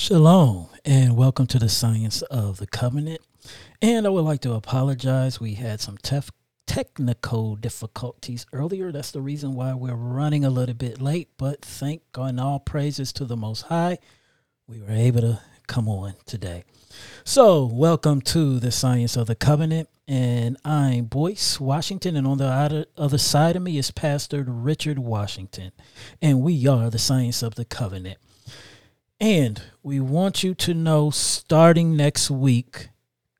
Shalom and welcome to the Science of the Covenant. And I would like to apologize. We had some tef- technical difficulties earlier. That's the reason why we're running a little bit late. But thank God and all praises to the Most High. We were able to come on today. So, welcome to the Science of the Covenant. And I'm Boyce Washington. And on the other, other side of me is Pastor Richard Washington. And we are the Science of the Covenant. And we want you to know starting next week,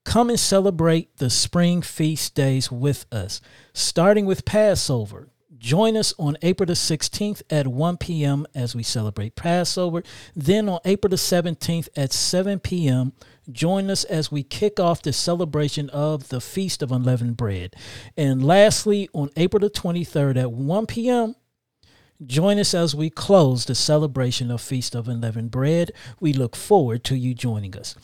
come and celebrate the spring feast days with us, starting with Passover. Join us on April the 16th at 1 p.m. as we celebrate Passover. Then on April the 17th at 7 p.m., join us as we kick off the celebration of the Feast of Unleavened Bread. And lastly, on April the 23rd at 1 p.m., Join us as we close the celebration of Feast of Unleavened Bread. We look forward to you joining us.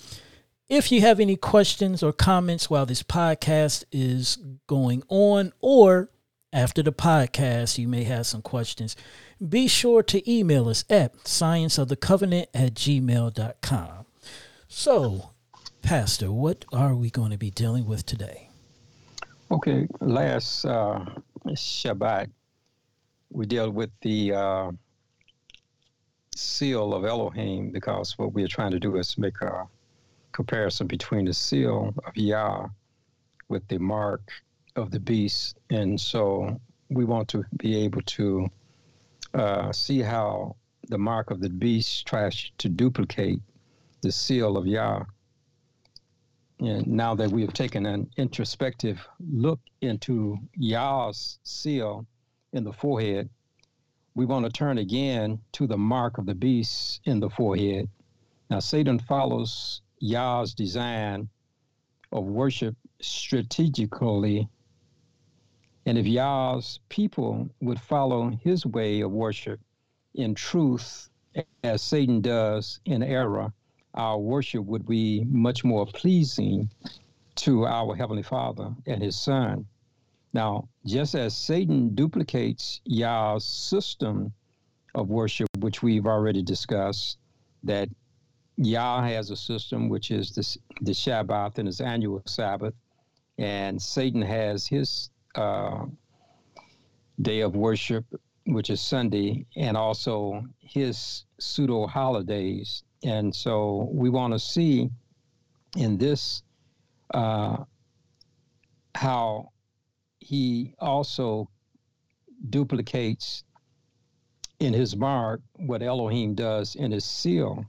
If you have any questions or comments while this podcast is going on, or after the podcast, you may have some questions, be sure to email us at scienceofthecovenant at gmail.com. So, Pastor, what are we going to be dealing with today? Okay, last uh, Shabbat, we deal with the uh, seal of Elohim because what we're trying to do is make a comparison between the seal of Yah with the mark of the beast. And so we want to be able to uh, see how the mark of the beast tries to duplicate the seal of Yah. And now that we have taken an introspective look into Yah's seal, in the forehead, we want to turn again to the mark of the beast in the forehead. Now, Satan follows Yah's design of worship strategically. And if Yah's people would follow his way of worship in truth, as Satan does in error, our worship would be much more pleasing to our Heavenly Father and His Son. Now, just as Satan duplicates Yah's system of worship, which we've already discussed, that Yah has a system which is the, the Shabbat and his annual Sabbath, and Satan has his uh, day of worship, which is Sunday, and also his pseudo holidays. And so we want to see in this uh, how he also duplicates in his mark what Elohim does in his seal.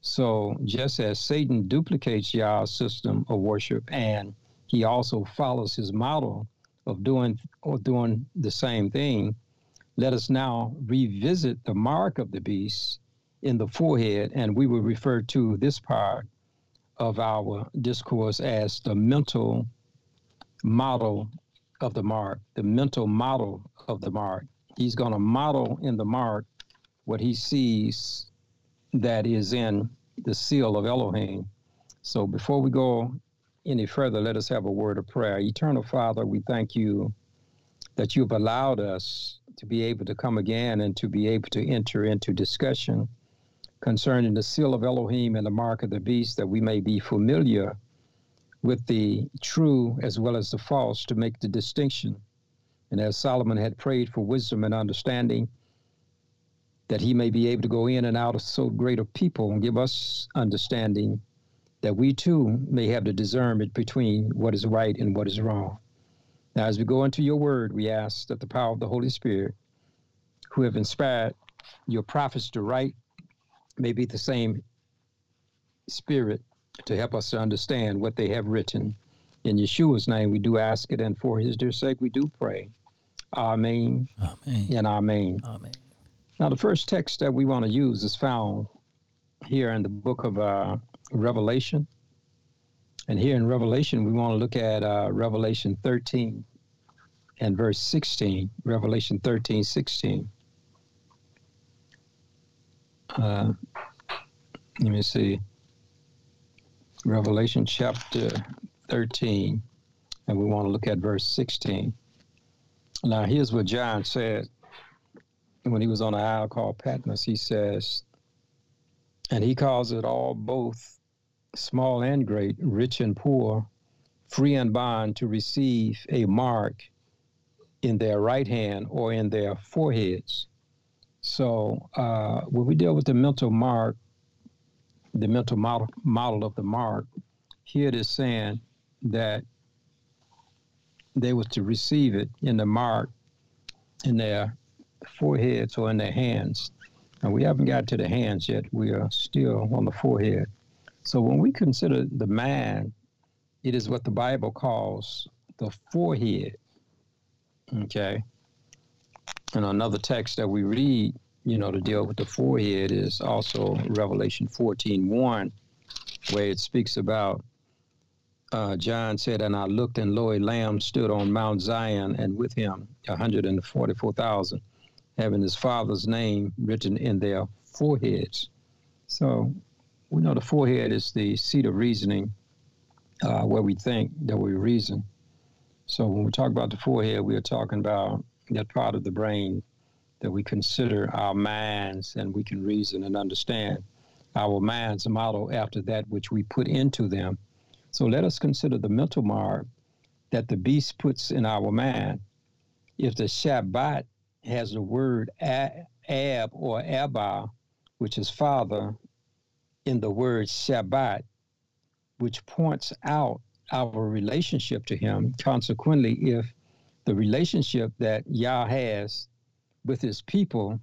So just as Satan duplicates Yah's system of worship and he also follows his model of doing or doing the same thing, let us now revisit the mark of the beast in the forehead, and we will refer to this part of our discourse as the mental model of the mark, the mental model of the mark. He's going to model in the mark what he sees that is in the seal of Elohim. So before we go any further, let us have a word of prayer. Eternal Father, we thank you that you've allowed us to be able to come again and to be able to enter into discussion concerning the seal of Elohim and the mark of the beast, that we may be familiar with the true as well as the false to make the distinction. And as Solomon had prayed for wisdom and understanding, that he may be able to go in and out of so great a people and give us understanding that we too may have the discernment between what is right and what is wrong. Now, as we go into your word, we ask that the power of the Holy Spirit, who have inspired your prophets to write, may be the same spirit to help us to understand what they have written. In Yeshua's name, we do ask it, and for his dear sake, we do pray. Amen. Amen. And amen. Amen. Now, the first text that we want to use is found here in the book of uh, Revelation. And here in Revelation, we want to look at uh, Revelation 13 and verse 16. Revelation 13, 16. Uh, let me see. Revelation chapter 13, and we want to look at verse 16. Now, here's what John said when he was on an isle called Patmos. He says, And he calls it all both small and great, rich and poor, free and bond to receive a mark in their right hand or in their foreheads. So uh, when we deal with the mental mark, the mental model, model of the mark, here it is saying that they was to receive it in the mark in their foreheads or in their hands. And we haven't got to the hands yet. We are still on the forehead. So when we consider the man, it is what the Bible calls the forehead. Okay. And another text that we read, you know, to deal with the forehead is also Revelation 14 1, where it speaks about uh, John said, And I looked, and lo, a lamb stood on Mount Zion, and with him 144,000, having his father's name written in their foreheads. So we know the forehead is the seat of reasoning, uh, where we think that we reason. So when we talk about the forehead, we are talking about that part of the brain that we consider our minds and we can reason and understand. Our minds model after that which we put into them so let us consider the mental mark that the beast puts in our mind. If the Shabbat has the word Ab or Abba, which is father, in the word Shabbat, which points out our relationship to him, consequently, if the relationship that Yah has with his people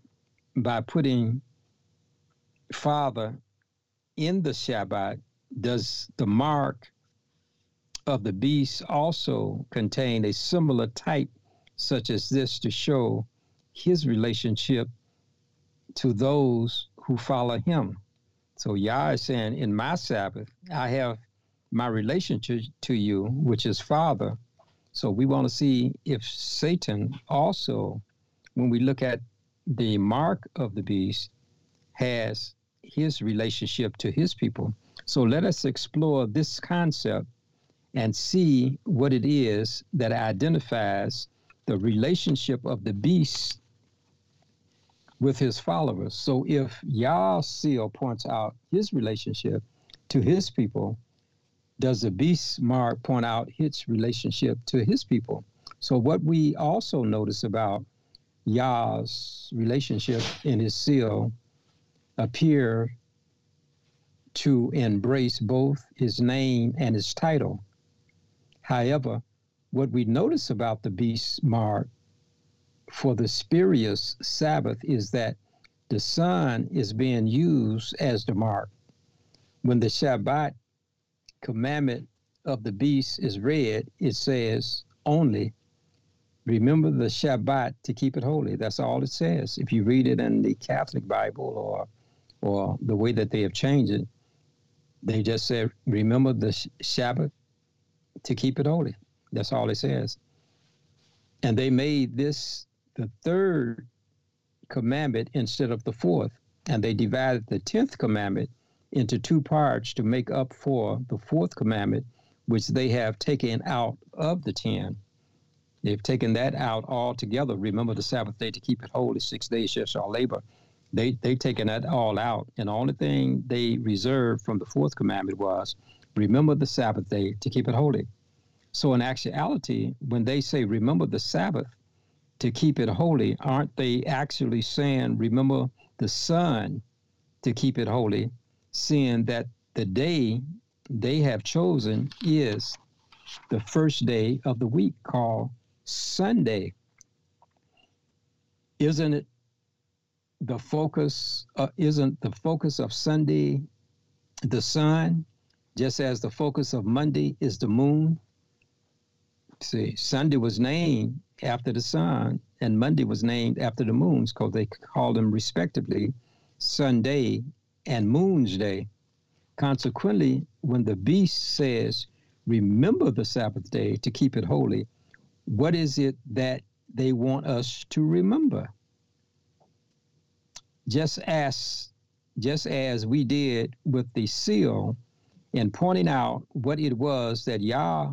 by putting father in the Shabbat, does the mark of the beast also contain a similar type such as this to show his relationship to those who follow him. So Yah is saying, in my Sabbath, I have my relationship to you, which is Father. So we want to see if Satan also, when we look at the mark of the beast, has his relationship to his people. So let us explore this concept and see what it is that identifies the relationship of the beast with his followers. So if Yah seal points out his relationship to his people, does the beast mark point out his relationship to his people? So what we also notice about Yah's relationship in his seal appear to embrace both his name and his title. However, what we notice about the beast mark for the spurious Sabbath is that the sun is being used as the mark. When the Shabbat commandment of the beast is read, it says only, remember the Shabbat to keep it holy. That's all it says. If you read it in the Catholic Bible or or the way that they have changed it, they just say, remember the Shabbat to keep it holy. That's all it says. And they made this the third commandment instead of the fourth. And they divided the tenth commandment into two parts to make up for the fourth commandment, which they have taken out of the ten. They've taken that out altogether. Remember the Sabbath day to keep it holy. Six days shall labor. They they've taken that all out. And the only thing they reserved from the fourth commandment was remember the Sabbath day to keep it holy. So, in actuality, when they say remember the Sabbath to keep it holy, aren't they actually saying remember the sun to keep it holy, seeing that the day they have chosen is the first day of the week called Sunday? Isn't it the focus? Uh, isn't the focus of Sunday the sun? just as the focus of Monday is the moon. See, Sunday was named after the sun, and Monday was named after the moons because they called them respectively Sunday and Moon's Day. Consequently, when the beast says, Remember the Sabbath day to keep it holy, what is it that they want us to remember? Just as just as we did with the seal in pointing out what it was that Yah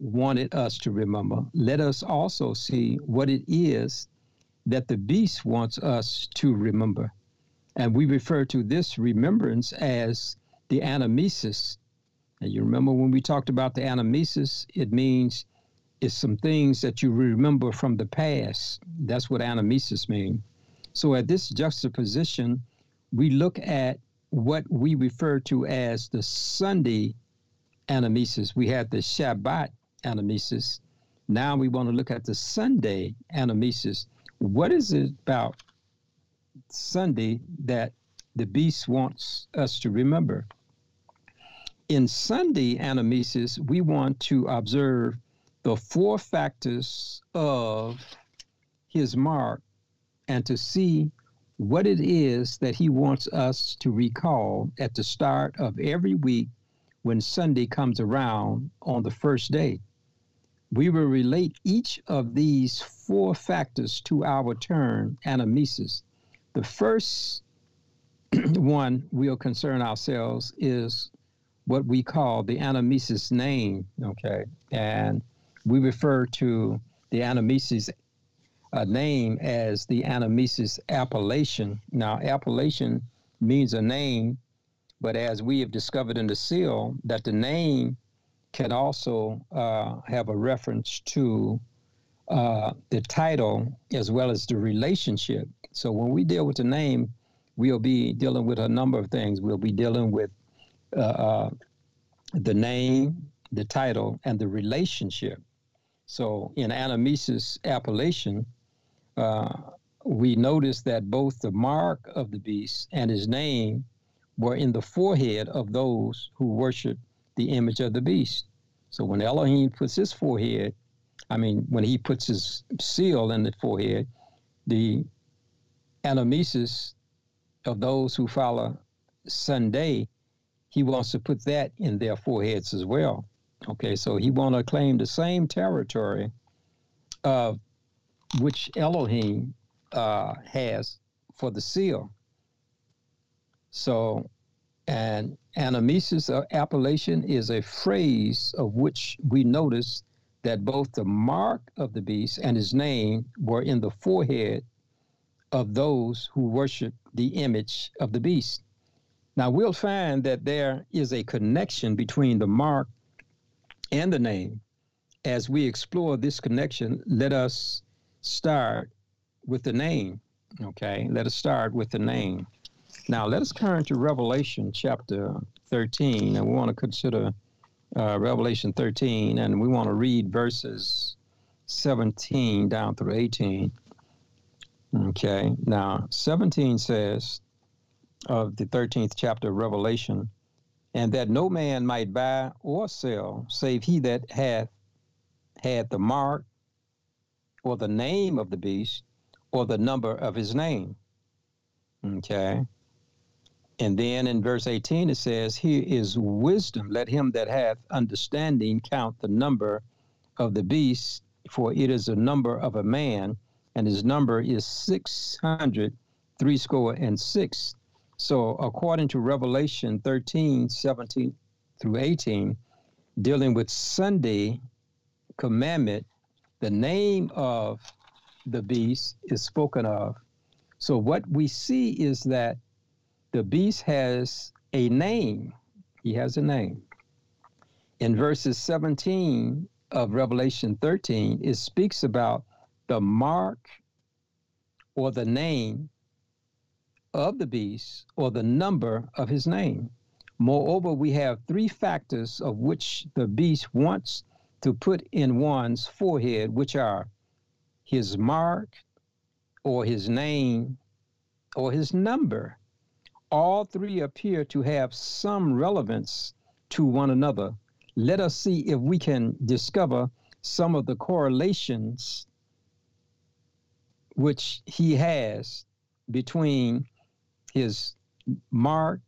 wanted us to remember, let us also see what it is that the beast wants us to remember. And we refer to this remembrance as the anamnesis. And you remember when we talked about the anamnesis, it means it's some things that you remember from the past. That's what anamnesis means. So at this juxtaposition, we look at what we refer to as the Sunday anamnesis. We had the Shabbat anamnesis. Now we want to look at the Sunday anamnesis. What is it about Sunday that the beast wants us to remember? In Sunday anamnesis, we want to observe the four factors of his mark and to see what it is that he wants us to recall at the start of every week when Sunday comes around on the first day. We will relate each of these four factors to our turn, anamnesis. The first one we'll concern ourselves is what we call the anamnesis name, okay? And we refer to the anamnesis uh, name as the anamnesis appellation. Now, appellation means a name, but as we have discovered in the seal, that the name can also uh, have a reference to uh, the title as well as the relationship. So when we deal with the name, we'll be dealing with a number of things. We'll be dealing with uh, uh the name, the title, and the relationship. So in anamnesis appellation, uh, we notice that both the mark of the beast and his name were in the forehead of those who worship the image of the beast. So when Elohim puts his forehead, I mean, when he puts his seal in the forehead, the anamnesis of those who follow Sunday, he wants to put that in their foreheads as well. Okay, so he want to claim the same territory of which Elohim uh, has for the seal. So, and anamnesis or appellation is a phrase of which we notice that both the mark of the beast and his name were in the forehead of those who worship the image of the beast. Now, we'll find that there is a connection between the mark and the name. As we explore this connection, let us start with the name. Okay, let us start with the name. Now, let us turn to Revelation chapter 13, and we want to consider uh, Revelation 13, and we want to read verses 17 down through 18. Okay, now 17 says of the 13th chapter of Revelation, and that no man might buy or sell save he that hath had the mark or the name of the beast or the number of his name. Okay. And then in verse 18 it says, Here is wisdom. Let him that hath understanding count the number of the beast, for it is the number of a man, and his number is six hundred, threescore and six. So according to Revelation 13, 17 through 18, dealing with Sunday commandment, the name of the beast is spoken of. So what we see is that the beast has a name. He has a name. In verses 17 of Revelation 13, it speaks about the mark or the name of the beast or the number of his name. Moreover, we have three factors of which the beast wants to put in one's forehead, which are his mark or his name or his number all three appear to have some relevance to one another. Let us see if we can discover some of the correlations which he has between his mark,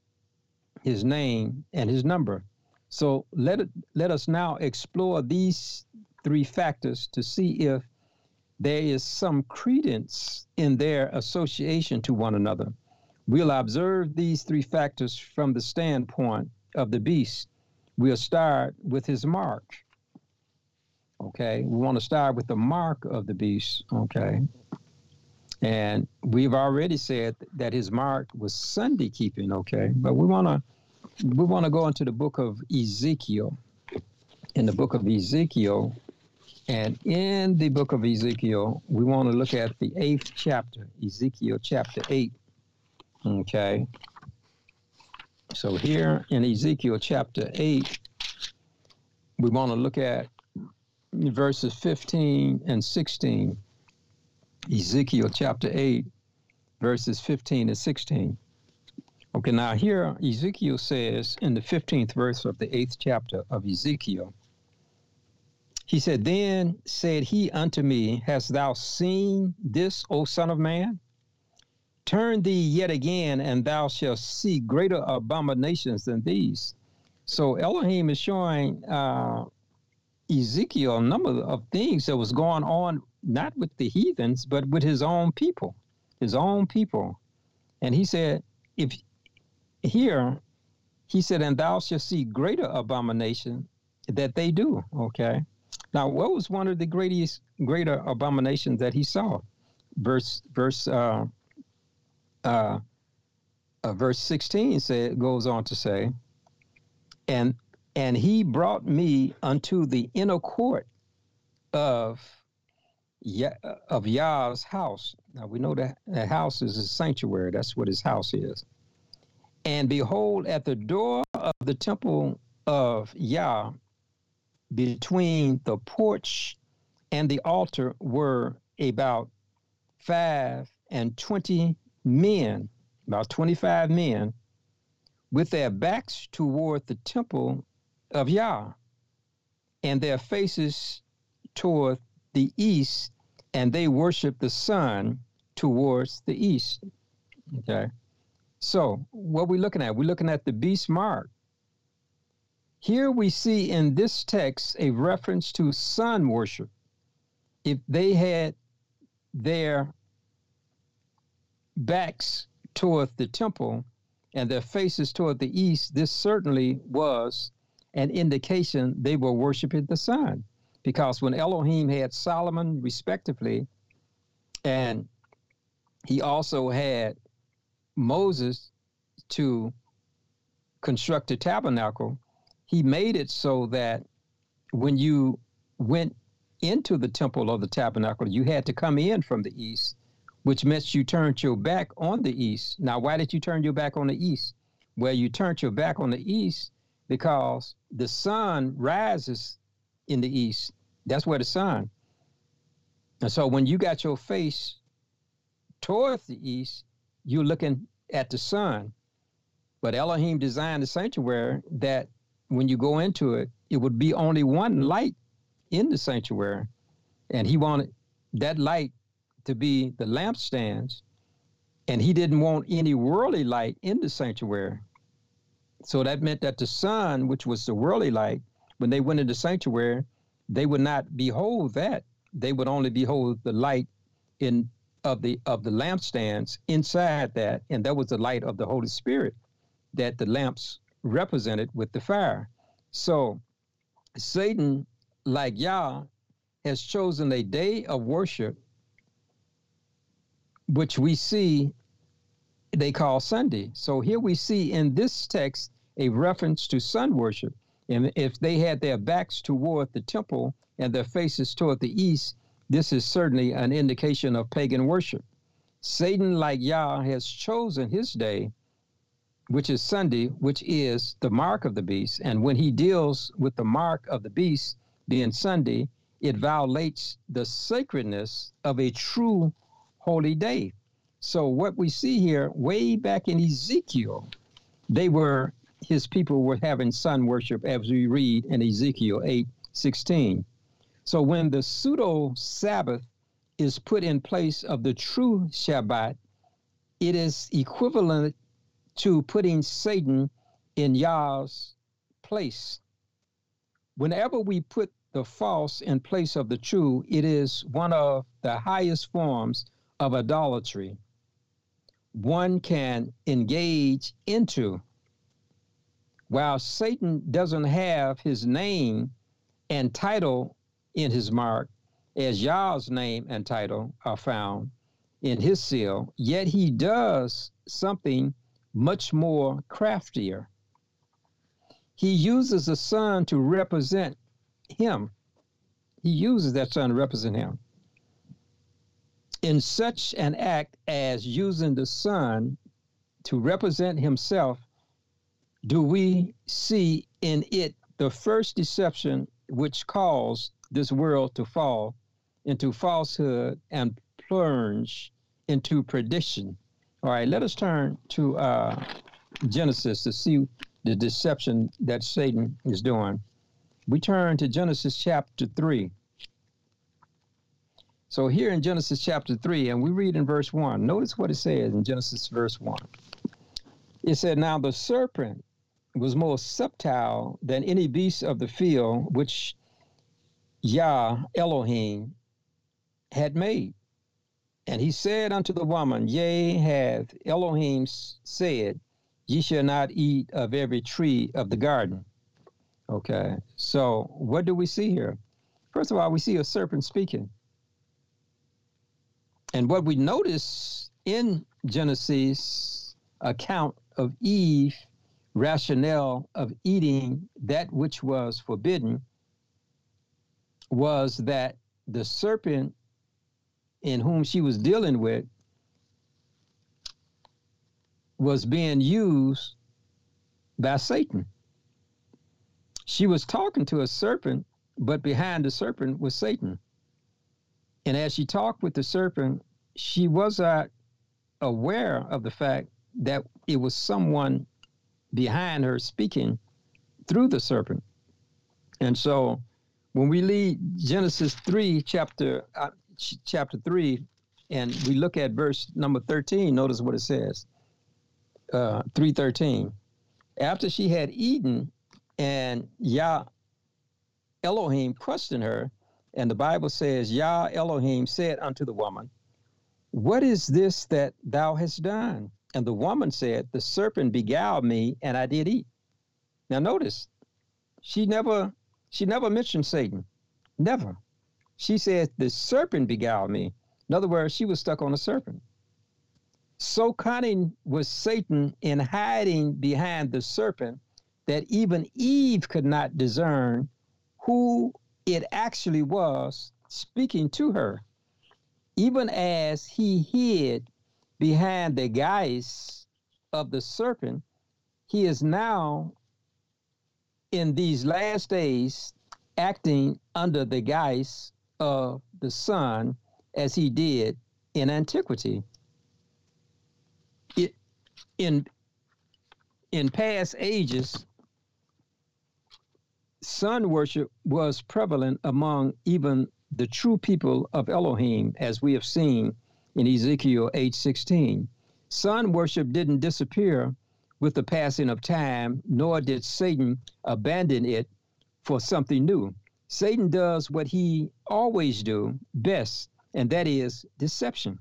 his name, and his number. So let it, let us now explore these three factors to see if there is some credence in their association to one another. We'll observe these three factors from the standpoint of the beast. We'll start with his mark. Okay, we want to start with the mark of the beast. Okay, And we've already said that his mark was Sunday keeping, okay? But we want to we want to go into the book of Ezekiel. In the book of Ezekiel, and in the book of Ezekiel, we want to look at the eighth chapter, Ezekiel chapter 8. Okay. So here in Ezekiel chapter 8, we want to look at verses 15 and 16. Ezekiel chapter 8, verses 15 and 16. Okay, now here Ezekiel says in the 15th verse of the 8th chapter of Ezekiel, he said, Then said he unto me, Hast thou seen this, O Son of Man? Turn thee yet again, and thou shalt see greater abominations than these. So Elohim is showing uh, Ezekiel a number of things that was going on, not with the heathens, but with his own people, his own people. And he said, if here, he said, and thou shalt see greater abomination that they do. Okay. Now, what was one of the greatest, greater abominations that he saw? Verse, verse, uh, uh, uh, verse 16 say, goes on to say, and and he brought me unto the inner court of Yah, uh, of Yah's house. Now we know that the house is a sanctuary. That's what his house is. And behold, at the door of the temple of Yah, between the porch and the altar, were about five and twenty men, about 25 men, with their backs toward the temple of Yah, and their faces toward the east, and they worship the sun towards the east. Okay. So, what we're looking at, we're looking at the beast mark. Here we see in this text a reference to sun worship. If they had their backs toward the temple and their faces toward the east, this certainly was an indication they were worshiping the sun. Because when Elohim had Solomon, respectively, and he also had Moses to construct the tabernacle, he made it so that when you went into the temple of the tabernacle, you had to come in from the east which meant you turned your back on the east. Now, why did you turn your back on the east? Well, you turned your back on the east because the sun rises in the east. That's where the sun. And so when you got your face towards the east, you're looking at the sun. But Elohim designed the sanctuary that when you go into it, it would be only one light in the sanctuary. And he wanted that light to be the lampstands, and he didn't want any worldly light in the sanctuary. So that meant that the sun, which was the worldly light, when they went into sanctuary, they would not behold that. They would only behold the light in of the of the lampstands inside that, and that was the light of the Holy Spirit that the lamps represented with the fire. So Satan, like Yah, has chosen a day of worship which we see they call Sunday. So here we see in this text a reference to sun worship. And if they had their backs toward the temple and their faces toward the east, this is certainly an indication of pagan worship. Satan, like Yah, has chosen his day, which is Sunday, which is the mark of the beast. And when he deals with the mark of the beast being Sunday, it violates the sacredness of a true holy day. So what we see here, way back in Ezekiel, they were his people were having sun worship, as we read in Ezekiel 8 16. So when the pseudo Sabbath is put in place of the true Shabbat, it is equivalent to putting Satan in Yah's place. Whenever we put the false in place of the true, it is one of the highest forms of idolatry one can engage into. While Satan doesn't have his name and title in his mark, as Yah's name and title are found, in his seal, yet he does something much more craftier. He uses the sun to represent him. He uses that sun to represent him. In such an act as using the sun to represent himself, do we see in it the first deception which caused this world to fall into falsehood and plunge into perdition. All right, let us turn to uh, Genesis to see the deception that Satan is doing. We turn to Genesis chapter 3. So here in Genesis chapter 3, and we read in verse 1, notice what it says in Genesis verse 1. It said, Now the serpent was more subtle than any beast of the field which Yah Elohim had made. And he said unto the woman, Yea, hath Elohim said, Ye shall not eat of every tree of the garden. Okay, so what do we see here? First of all, we see a serpent speaking. And what we notice in Genesis account of Eve rationale of eating that which was forbidden was that the serpent in whom she was dealing with was being used by Satan. She was talking to a serpent, but behind the serpent was Satan. And as she talked with the serpent, she was not aware of the fact that it was someone behind her speaking through the serpent. And so when we read Genesis 3, chapter, uh, ch- chapter 3, and we look at verse number 13, notice what it says. Uh, 313. After she had eaten, and Yah Elohim questioned her, and the Bible says, Yah Elohim said unto the woman, What is this that thou hast done? And the woman said, The serpent beguiled me, and I did eat. Now notice, she never she never mentioned Satan. Never. She said, The serpent beguiled me. In other words, she was stuck on a serpent. So cunning was Satan in hiding behind the serpent that even Eve could not discern who it actually was speaking to her. Even as he hid behind the guise of the serpent, he is now in these last days acting under the guise of the sun as he did in antiquity. It, in, in past ages, sun worship was prevalent among even the true people of Elohim, as we have seen in Ezekiel 8:16. Sun worship didn't disappear with the passing of time, nor did Satan abandon it for something new. Satan does what he always do best, and that is deception.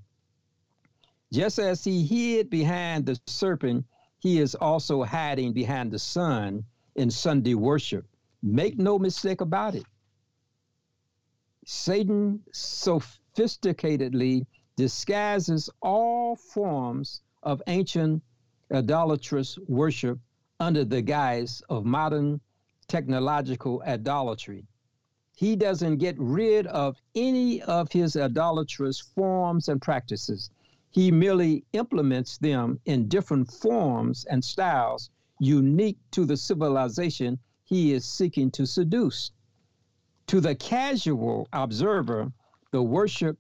Just as he hid behind the serpent, he is also hiding behind the sun in Sunday worship. Make no mistake about it. Satan sophisticatedly disguises all forms of ancient idolatrous worship under the guise of modern technological idolatry. He doesn't get rid of any of his idolatrous forms and practices. He merely implements them in different forms and styles unique to the civilization he is seeking to seduce. To the casual observer, the worship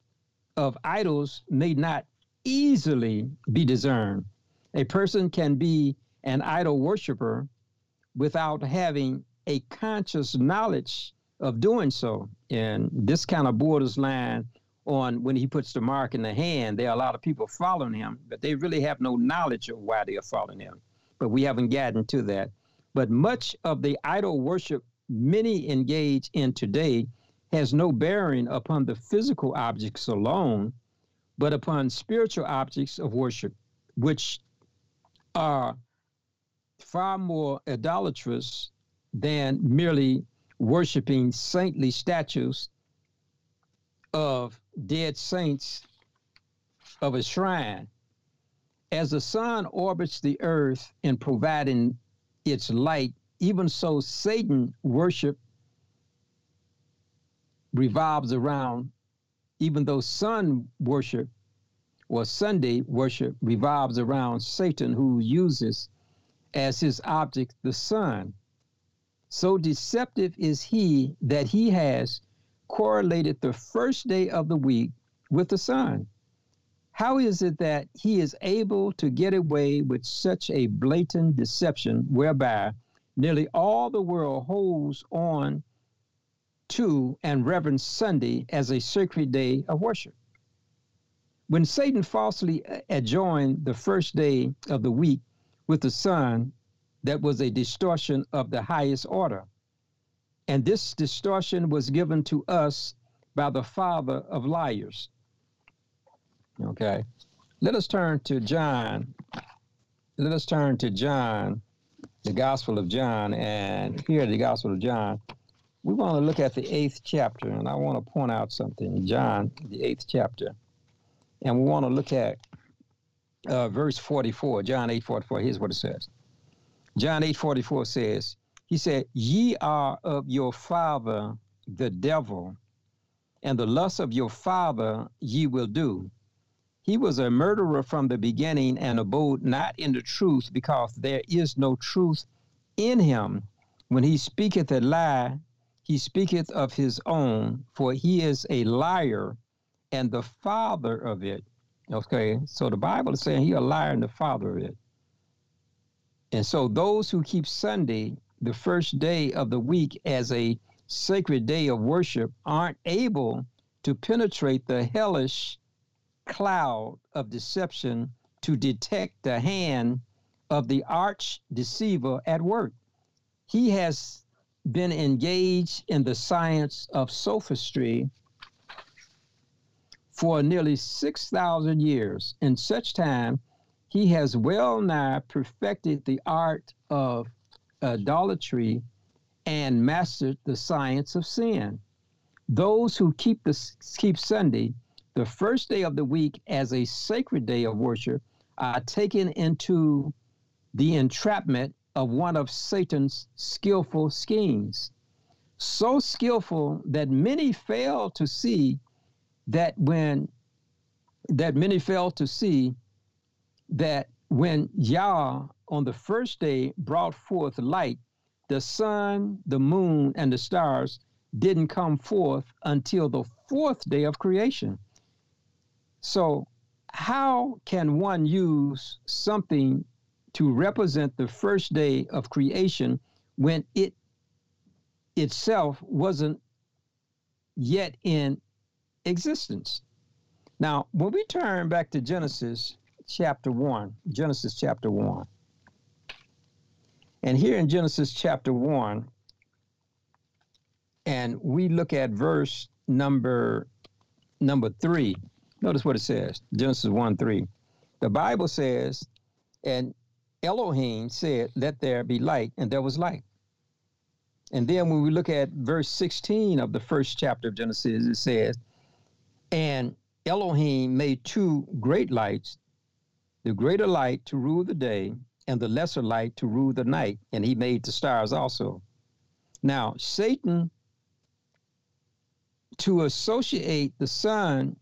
of idols may not easily be discerned. A person can be an idol worshiper without having a conscious knowledge of doing so. And this kind of borders line on when he puts the mark in the hand. There are a lot of people following him, but they really have no knowledge of why they are following him. But we haven't gotten to that. But much of the idol worship many engage in today has no bearing upon the physical objects alone, but upon spiritual objects of worship, which are far more idolatrous than merely worshiping saintly statues of dead saints of a shrine. As the sun orbits the earth in providing its light, even so Satan worship revolves around, even though sun worship or Sunday worship revolves around Satan, who uses as his object the sun. So deceptive is he that he has correlated the first day of the week with the sun. How is it that he is able to get away with such a blatant deception whereby nearly all the world holds on to and reverence Sunday as a sacred day of worship? When Satan falsely adjoined the first day of the week with the sun, that was a distortion of the highest order. And this distortion was given to us by the father of liars. Okay. Let us turn to John. Let us turn to John, the Gospel of John. And here, the Gospel of John, we want to look at the eighth chapter. And I want to point out something. John, the eighth chapter. And we want to look at uh, verse 44, John 8 44. Here's what it says John 8 44 says, He said, Ye are of your father the devil, and the lust of your father ye will do. He was a murderer from the beginning and abode not in the truth, because there is no truth in him. When he speaketh a lie, he speaketh of his own, for he is a liar and the father of it. Okay, so the Bible is saying he a liar and the father of it. And so those who keep Sunday, the first day of the week, as a sacred day of worship aren't able to penetrate the hellish cloud of deception to detect the hand of the arch deceiver at work. He has been engaged in the science of sophistry for nearly 6,000 years. In such time, he has well nigh perfected the art of idolatry and mastered the science of sin. Those who keep the keep Sunday, the first day of the week, as a sacred day of worship, are taken into the entrapment of one of Satan's skillful schemes. So skillful that many fail to see that when that many fail to see that when Yah on the first day brought forth light, the sun, the moon, and the stars didn't come forth until the fourth day of creation. So, how can one use something to represent the first day of creation when it itself wasn't yet in existence? Now, when we turn back to Genesis chapter 1. Genesis chapter 1. And here in Genesis chapter 1, and we look at verse number number 3. Notice what it says. Genesis 1 3. The Bible says, and Elohim said, Let there be light, and there was light. And then when we look at verse 16 of the first chapter of Genesis, it says, And Elohim made two great lights, the greater light to rule the day and the lesser light to rule the night. And he made the stars also. Now, Satan, to associate the sun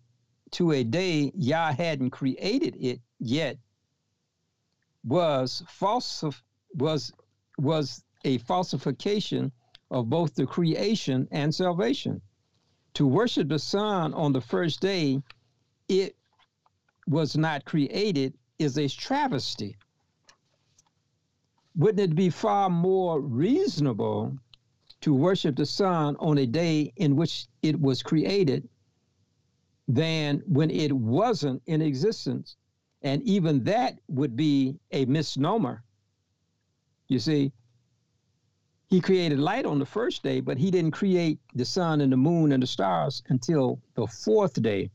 to a day Yah hadn't created it yet, was false was was a falsification of both the creation and salvation. To worship the sun on the first day, it was not created is a travesty. Wouldn't it be far more reasonable to worship the sun on a day in which it was created than when it wasn't in existence? And even that would be a misnomer. You see, he created light on the first day, but he didn't create the sun and the moon and the stars until the fourth day.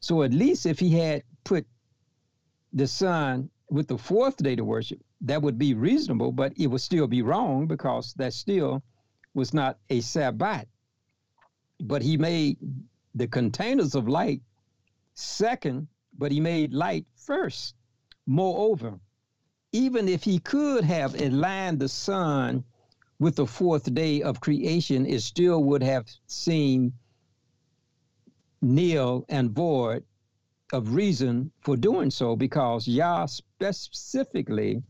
So at least if he had put the sun with the fourth day to worship, that would be reasonable, but it would still be wrong because that still was not a Sabbath. But he made the containers of light second but he made light first. Moreover, even if he could have aligned the sun with the fourth day of creation, it still would have seemed nil and void of reason for doing so because Yah specifically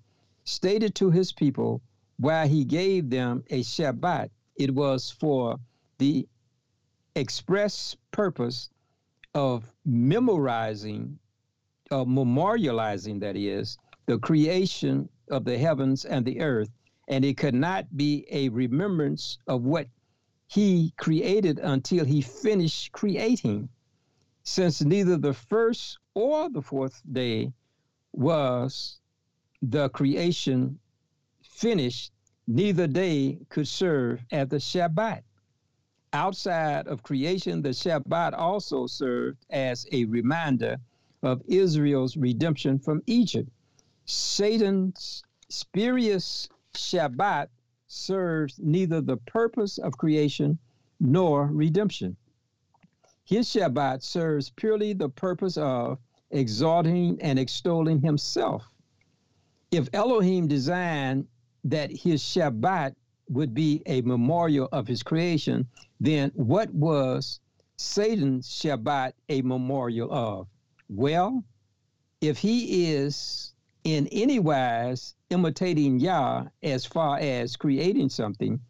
stated to his people why he gave them a Shabbat, it was for the express purpose of memorizing, of memorializing, that is, the creation of the heavens and the earth. And it could not be a remembrance of what he created until he finished creating, since neither the first or the fourth day was the creation finished, neither day could serve as the Shabbat. Outside of creation, the Shabbat also served as a reminder of Israel's redemption from Egypt. Satan's spurious Shabbat serves neither the purpose of creation nor redemption. His Shabbat serves purely the purpose of exalting and extolling himself. If Elohim designed that his Shabbat would be a memorial of his creation, then what was Satan's Shabbat a memorial of? Well, if he is in any wise imitating Yah as far as creating something,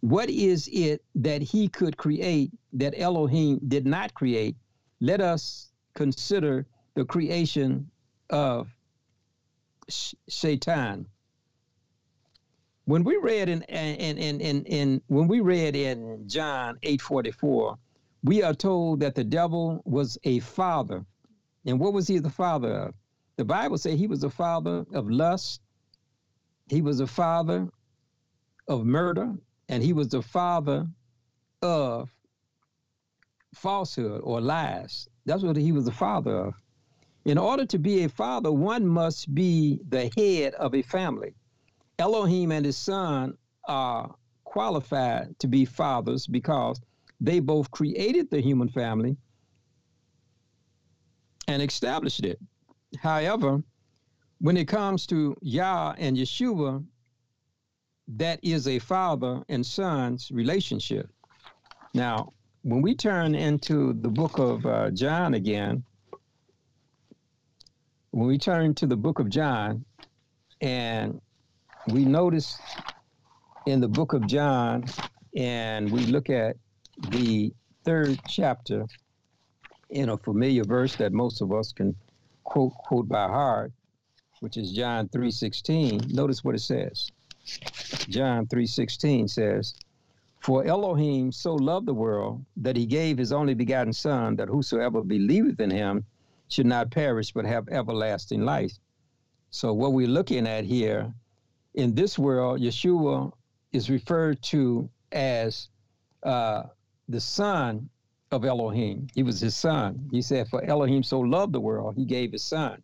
what is it that he could create that Elohim did not create? Let us consider the creation of Satan. When we read in in, in, in, in when we read in John 8:44, we are told that the devil was a father. And what was he the father of? The Bible says he was the father of lust, he was the father of murder, and he was the father of falsehood or lies. That's what he was the father of. In order to be a father, one must be the head of a family. Elohim and his son are qualified to be fathers because they both created the human family and established it. However, when it comes to Yah and Yeshua, that is a father and son's relationship. Now, when we turn into the book of uh, John again, when we turn to the book of John and we notice in the book of John and we look at the third chapter in a familiar verse that most of us can quote quote by heart, which is John 3:16. Notice what it says. John 3:16 says, "For Elohim so loved the world that he gave his only begotten son that whosoever believeth in him should not perish but have everlasting life." So what we're looking at here in this world, Yeshua is referred to as uh, the son of Elohim. He was his son. He said, For Elohim so loved the world, he gave his son.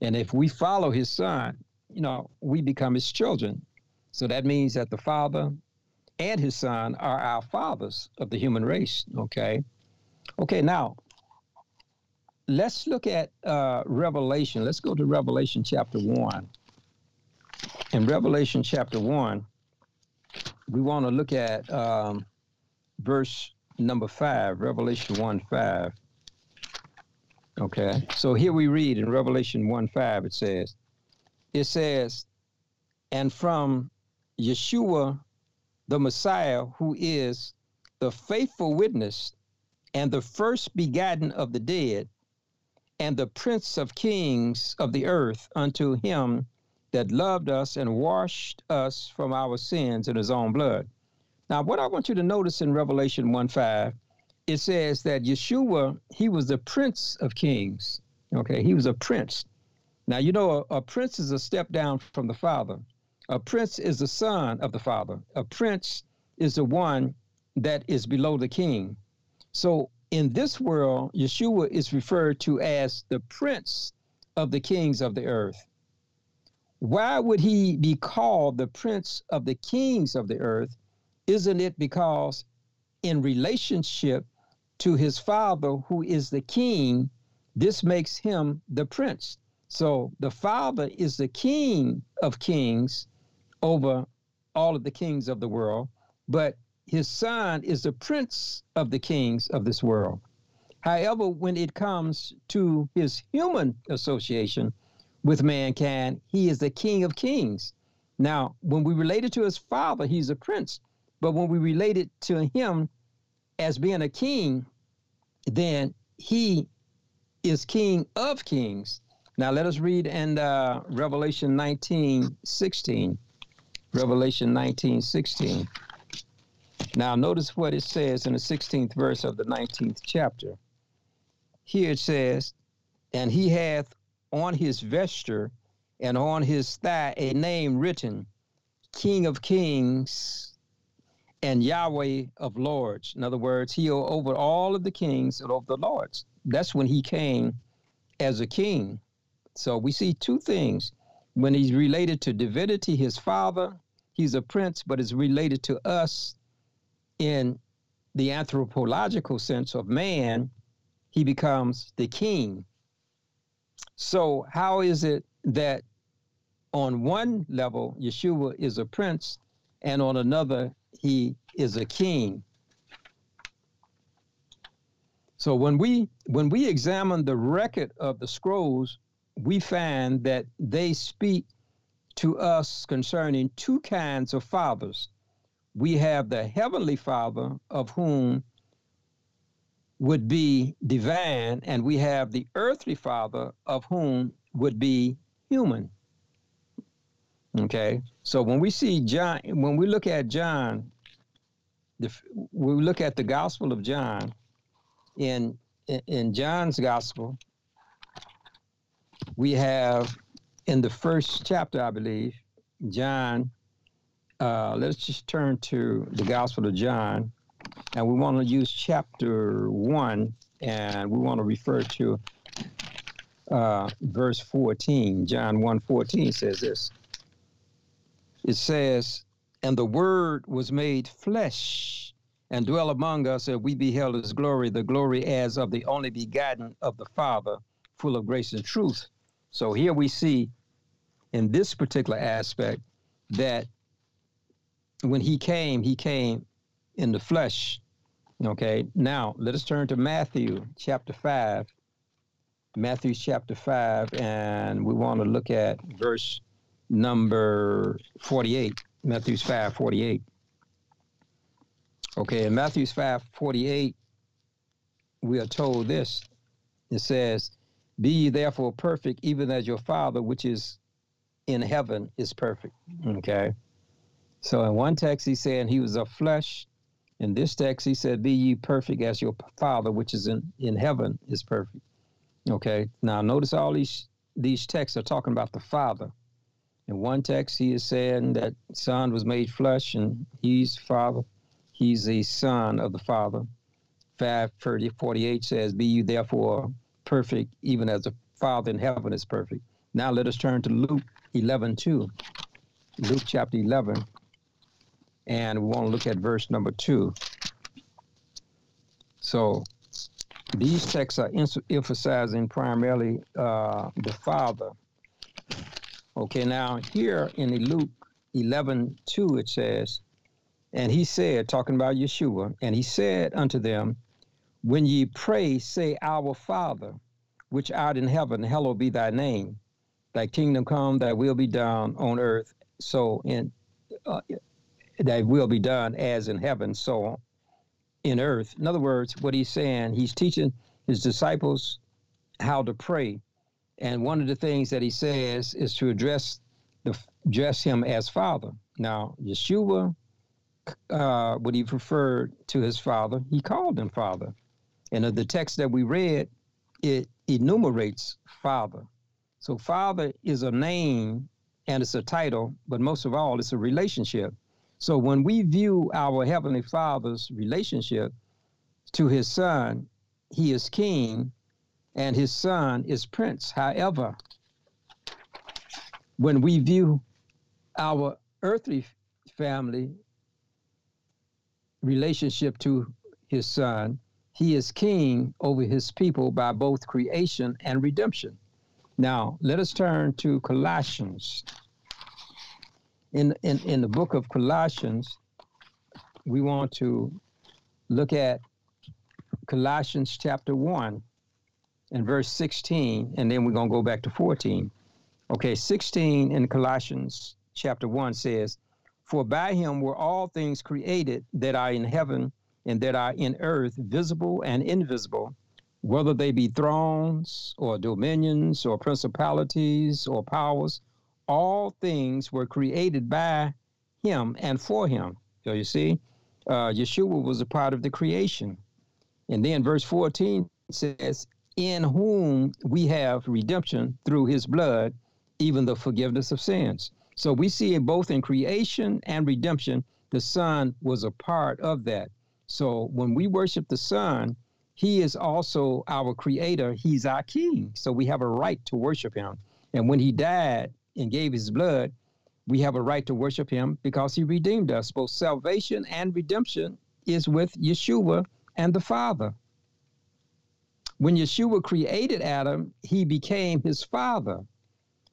And if we follow his son, you know, we become his children. So that means that the father and his son are our fathers of the human race. Okay. Okay, now let's look at uh, Revelation. Let's go to Revelation chapter 1 in Revelation chapter 1, we want to look at um, verse number 5, Revelation 1 5. Okay, so here we read in Revelation 1 5, it says, it says, and from Yeshua, the Messiah, who is the faithful witness and the first begotten of the dead, and the prince of kings of the earth, unto him that loved us and washed us from our sins in his own blood. Now, what I want you to notice in Revelation 1 5, it says that Yeshua, he was the prince of kings. Okay, he was a prince. Now, you know, a, a prince is a step down from the father. A prince is the son of the father. A prince is the one that is below the king. So in this world, Yeshua is referred to as the prince of the kings of the earth. Why would he be called the prince of the kings of the earth? Isn't it because in relationship to his father, who is the king, This makes him the prince. So the Father is the king of kings over all of the kings of the world, but his son is the prince of the kings of this world. However, when it comes to his human association with mankind, he is the king of kings. Now, when we relate it to his father, he's a prince. But when we relate it to him as being a king, then he is king of kings. Now let us read in uh, Revelation 19, 16. Revelation 19, 16. Now notice what it says in the 16th verse of the 19th chapter. Here it says, And he hath on his vesture and on his thigh a name written, King of Kings and Yahweh of Lords. In other words, he over all of the kings and over the lords. That's when he came as a king. So we see two things. When he's related to divinity, his father, he's a prince, but is related to us in the anthropological sense of man, he becomes the king. So, how is it that on one level, Yeshua is a prince, and on another, he is a king. So when we when we examine the record of the scrolls, we find that they speak to us concerning two kinds of fathers. We have the heavenly Father of whom would be divine, and we have the earthly Father of whom would be human. Okay, so when we see John, when we look at John, the, we look at the Gospel of John. In in John's Gospel, we have in the first chapter, I believe, John. Uh, let's just turn to the Gospel of John, and we want to use chapter one, and we want to refer to uh, verse 14. John 1 14 says this it says, And the Word was made flesh and dwell among us, and we beheld his glory, the glory as of the only begotten of the Father, full of grace and truth. So here we see in this particular aspect that when he came, he came in the flesh. Okay, now let us turn to Matthew chapter 5. Matthew chapter 5, and we want to look at verse number 48, Matthew's 5 48. Okay, in Matthew's 5 48, we are told this. It says, Be ye therefore perfect, even as your Father which is in heaven is perfect. Okay. So in one text, he's saying he was of flesh. In this text, he said, Be ye perfect as your Father which is in, in heaven is perfect. Okay. Now notice all these these texts are talking about the Father. In one text, he is saying that Son was made flesh and he's Father. He's a Son of the Father. 530, 48 says, Be you therefore perfect, even as the Father in heaven is perfect. Now let us turn to Luke 11, 2. Luke chapter 11. And we want to look at verse number 2. So these texts are emphasizing primarily uh, the Father Okay, now here in Luke 11 2, it says, And he said, talking about Yeshua, and he said unto them, When ye pray, say, Our Father, which art in heaven, hallowed be thy name. Thy kingdom come, thy will be done on earth, so in uh, thy will be done as in heaven, so in earth. In other words, what he's saying, he's teaching his disciples how to pray and one of the things that he says is to address the address him as father. Now, Yeshua, uh, when he referred to his father, he called him father. And of the text that we read, it enumerates father. So father is a name and it's a title, but most of all, it's a relationship. So when we view our Heavenly Father's relationship to his son, he is king, and his son is prince. However, when we view our earthly family relationship to his son, he is king over his people by both creation and redemption. Now, let us turn to Colossians. In, in, in the book of Colossians, we want to look at Colossians chapter 1 and verse 16, and then we're going to go back to 14. Okay, 16 in Colossians chapter 1 says, For by him were all things created that are in heaven and that are in earth, visible and invisible, whether they be thrones or dominions or principalities or powers, all things were created by him and for him. So you see, uh, Yeshua was a part of the creation. And then verse 14 says, In whom we have redemption through his blood, even the forgiveness of sins. So we see it both in creation and redemption. The Son was a part of that. So when we worship the Son, He is also our creator. He's our King. So we have a right to worship Him. And when He died and gave His blood, we have a right to worship Him because He redeemed us. Both salvation and redemption is with Yeshua and the Father. When Yeshua created Adam, He became His Father.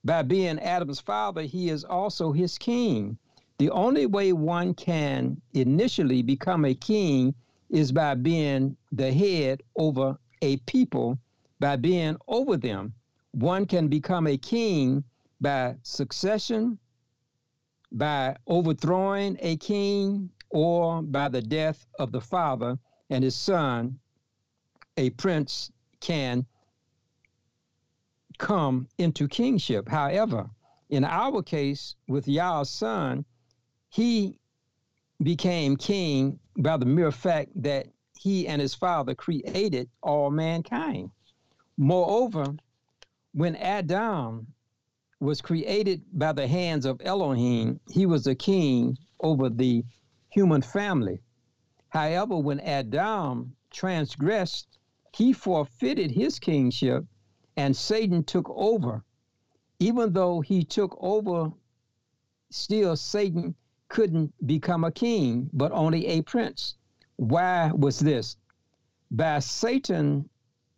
By being Adam's father, he is also his king. The only way one can initially become a king is by being the head over a people, by being over them. One can become a king by succession, by overthrowing a king, or by the death of the father and his son. A prince can come into kingship. However, in our case, with Yah's son, he became king by the mere fact that he and his father created all mankind. Moreover, when Adam was created by the hands of Elohim, he was a king over the human family. However, when Adam transgressed, he forfeited his kingship and Satan took over. Even though he took over, still Satan couldn't become a king, but only a prince. Why was this? By Satan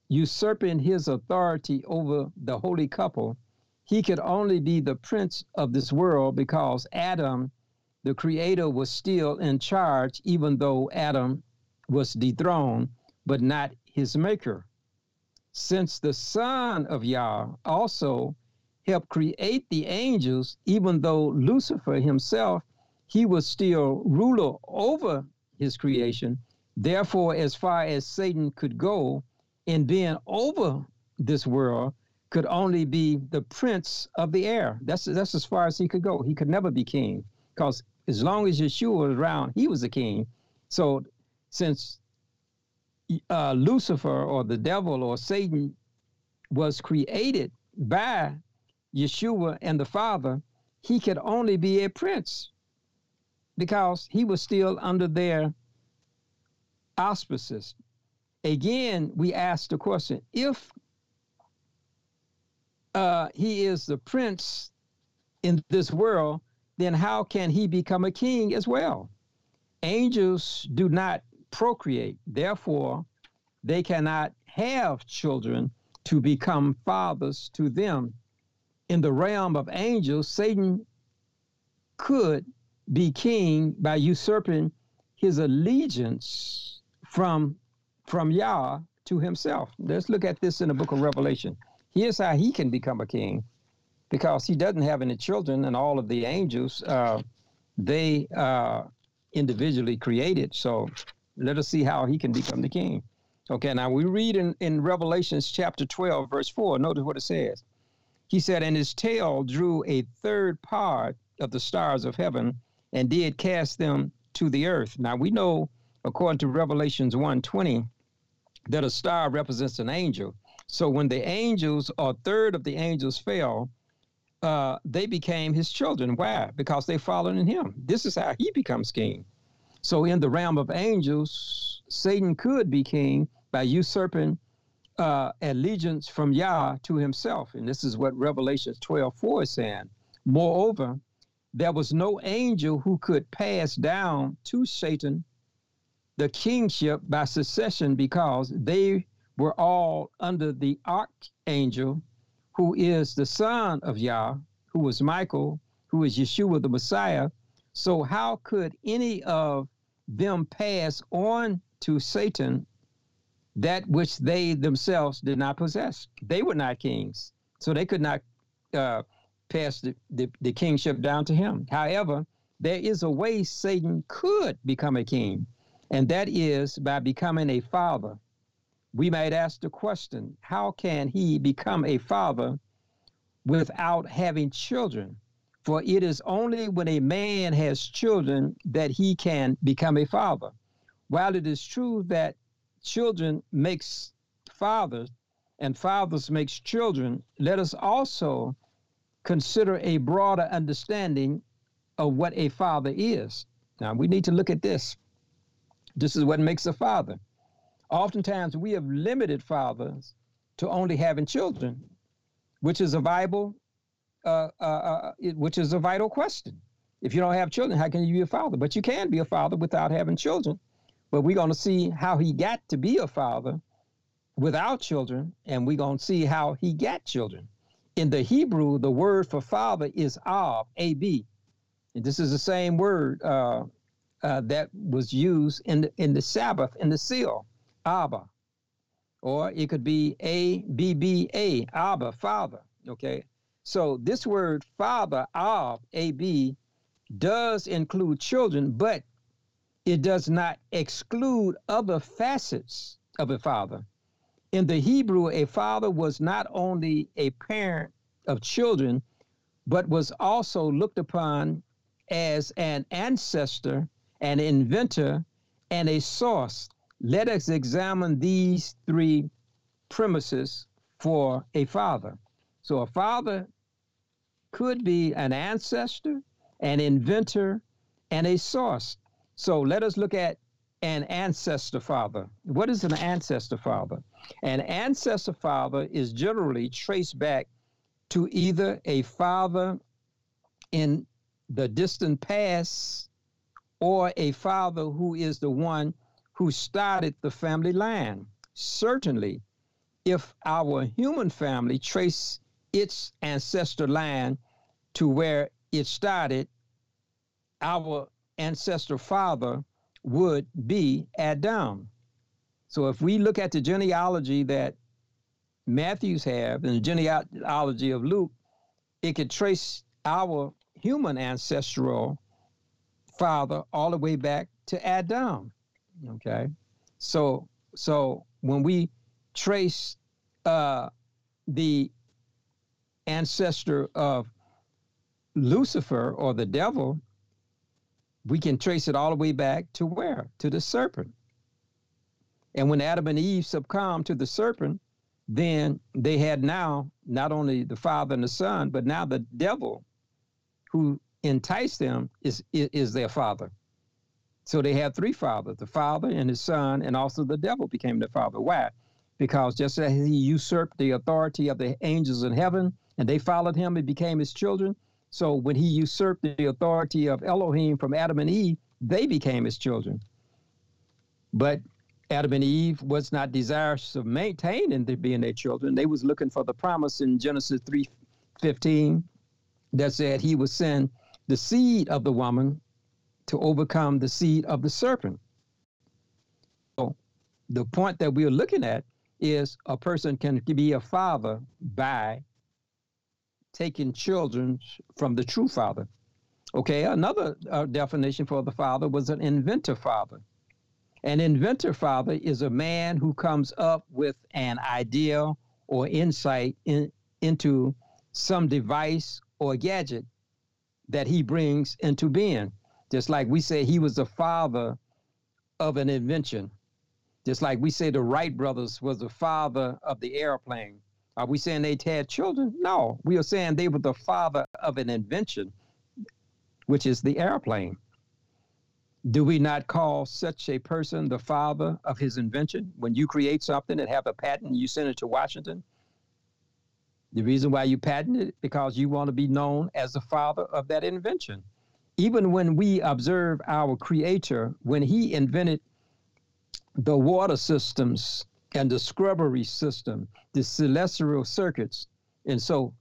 usurping his authority over the holy couple, he could only be the prince of this world because Adam, the creator, was still in charge, even though Adam was dethroned, but not his maker since the Son of Yah also helped create the angels, even though Lucifer himself, he was still ruler over his creation. Therefore, as far as Satan could go in being over this world, could only be the prince of the air. That's that's as far as he could go. He could never be king, because as long as Yeshua was around, he was a king. So, since uh, Lucifer or the devil or Satan was created by Yeshua and the Father, he could only be a prince because he was still under their auspices. Again, we ask the question if uh, he is the prince in this world, then how can he become a king as well? Angels do not procreate. Therefore, they cannot have children to become fathers to them. In the realm of angels, Satan could be king by usurping his allegiance from from Yah to himself. Let's look at this in the book of Revelation. Here's how he can become a king, because he doesn't have any children, and all of the angels, uh, they uh, individually created. So let us see how he can become the king. Okay, now we read in, in Revelations chapter 12, verse 4. Notice what it says. He said, And his tail drew a third part of the stars of heaven and did cast them to the earth. Now we know, according to Revelations 1:20, that a star represents an angel. So when the angels or third of the angels fell, uh, they became his children. Why? Because they followed in him. This is how he becomes king. So in the realm of angels, Satan could be king by usurping uh, allegiance from Yah to himself. And this is what Revelation 12 4 is saying. Moreover, there was no angel who could pass down to Satan the kingship by succession because they were all under the archangel who is the son of Yah, who was Michael, who is Yeshua the Messiah. So, how could any of them pass on to Satan that which they themselves did not possess? They were not kings, so they could not uh, pass the, the, the kingship down to him. However, there is a way Satan could become a king, and that is by becoming a father we might ask the question how can he become a father without having children? For it is only when a man has children that he can become a father. While it is true that children makes fathers and fathers makes children, let us also consider a broader understanding of what a father is. Now we need to look at this. This is what makes a father. Oftentimes, we have limited fathers to only having children, which is a viable, uh, uh, uh, which is a vital question. If you don't have children, how can you be a father? But you can be a father without having children. But we're going to see how he got to be a father without children, and we're going to see how he got children. In the Hebrew, the word for father is ab, A-B. And this is the same word uh, uh, that was used in the, in the Sabbath in the seal. Abba. Or it could be A B B A, Abba, Father. Okay. So this word Father, Ab, A B, does include children, but it does not exclude other facets of a father. In the Hebrew, a father was not only a parent of children, but was also looked upon as an ancestor, an inventor, and a source let us examine these three premises for a father. So, a father could be an ancestor, an inventor, and a source. So, let us look at an ancestor father. What is an ancestor father? An ancestor father is generally traced back to either a father in the distant past or a father who is the one who started the family line. Certainly, if our human family trace its ancestor line to where it started, our ancestor father would be Adam. So if we look at the genealogy that Matthews have and the genealogy of Luke, it could trace our human ancestral father all the way back to Adam. Okay, so so when we trace uh, the ancestor of Lucifer or the devil, we can trace it all the way back to where? To the serpent. And when Adam and Eve succumbed to the serpent, then they had now not only the father and the son, but now the devil who enticed them is, is, is their father. So they had three fathers the father and his son, and also the devil became the father. Why? Because just as he usurped the authority of the angels in heaven and they followed him and became his children, so when he usurped the authority of Elohim from Adam and Eve, they became his children. But Adam and Eve was not desirous of maintaining their being their children. They was looking for the promise in Genesis 3:15 that said he would send the seed of the woman to overcome the seed of the serpent. So the point that we're looking at is a person can be a father by taking children from the true father. Okay, another uh, definition for the father was an inventor father. An inventor father is a man who comes up with an idea or insight in, into some device or gadget that he brings into being. Just like we say he was the father of an invention. Just like we say the Wright brothers was the father of the airplane. Are we saying they had children? No, we are saying they were the father of an invention, which is the airplane. Do we not call such a person the father of his invention? When you create something and have a patent, you send it to Washington. The reason why you patent it because you want to be known as the father of that invention even when we observe our creator, when he invented the water systems and the scrubbery system, the celestial circuits. And so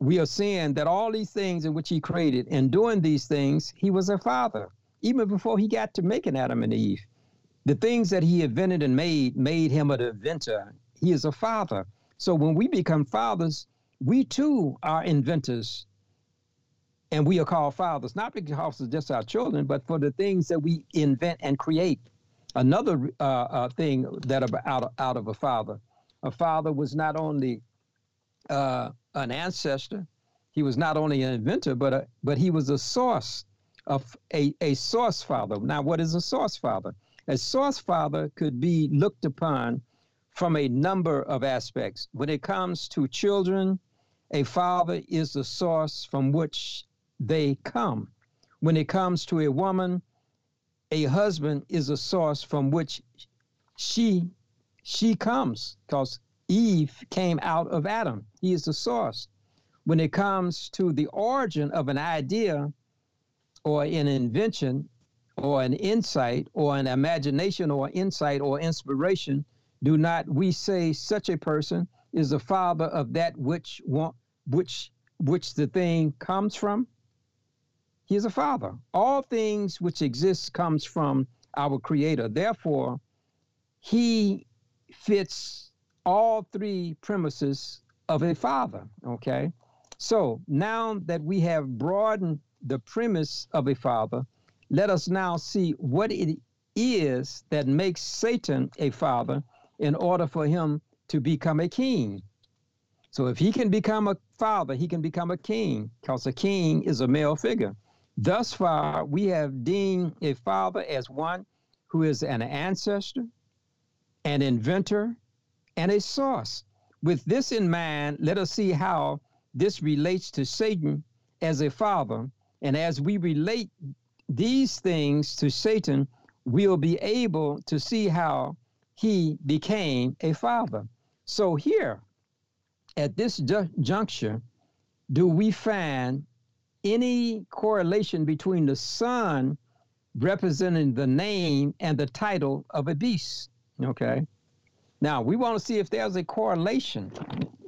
we are seeing that all these things in which he created and doing these things, he was a father, even before he got to making Adam and Eve. The things that he invented and made made him an inventor. He is a father. So when we become fathers, we too are inventors. And we are called fathers, not because of just our children, but for the things that we invent and create. Another uh, uh, thing that out, of, out of a father. A father was not only uh, an ancestor, he was not only an inventor, but a, but he was a source of a, a source father. Now, what is a source father? A source father could be looked upon from a number of aspects. When it comes to children, a father is the source from which they come. When it comes to a woman, a husband is a source from which she she comes because Eve came out of Adam. He is the source. When it comes to the origin of an idea or an invention or an insight or an imagination or insight or inspiration, do not we say such a person is the father of that which want, which which the thing comes from? He is a father. All things which exist comes from our creator. Therefore, he fits all three premises of a father. Okay. So now that we have broadened the premise of a father, let us now see what it is that makes Satan a father in order for him to become a king. So if he can become a father, he can become a king because a king is a male figure. Thus far, we have deemed a father as one who is an ancestor, an inventor, and a source. With this in mind, let us see how this relates to Satan as a father. And as we relate these things to Satan, we'll be able to see how he became a father. So here, at this ju- juncture, do we find any correlation between the sun representing the name and the title of a beast? Okay. Now, we want to see if there's a correlation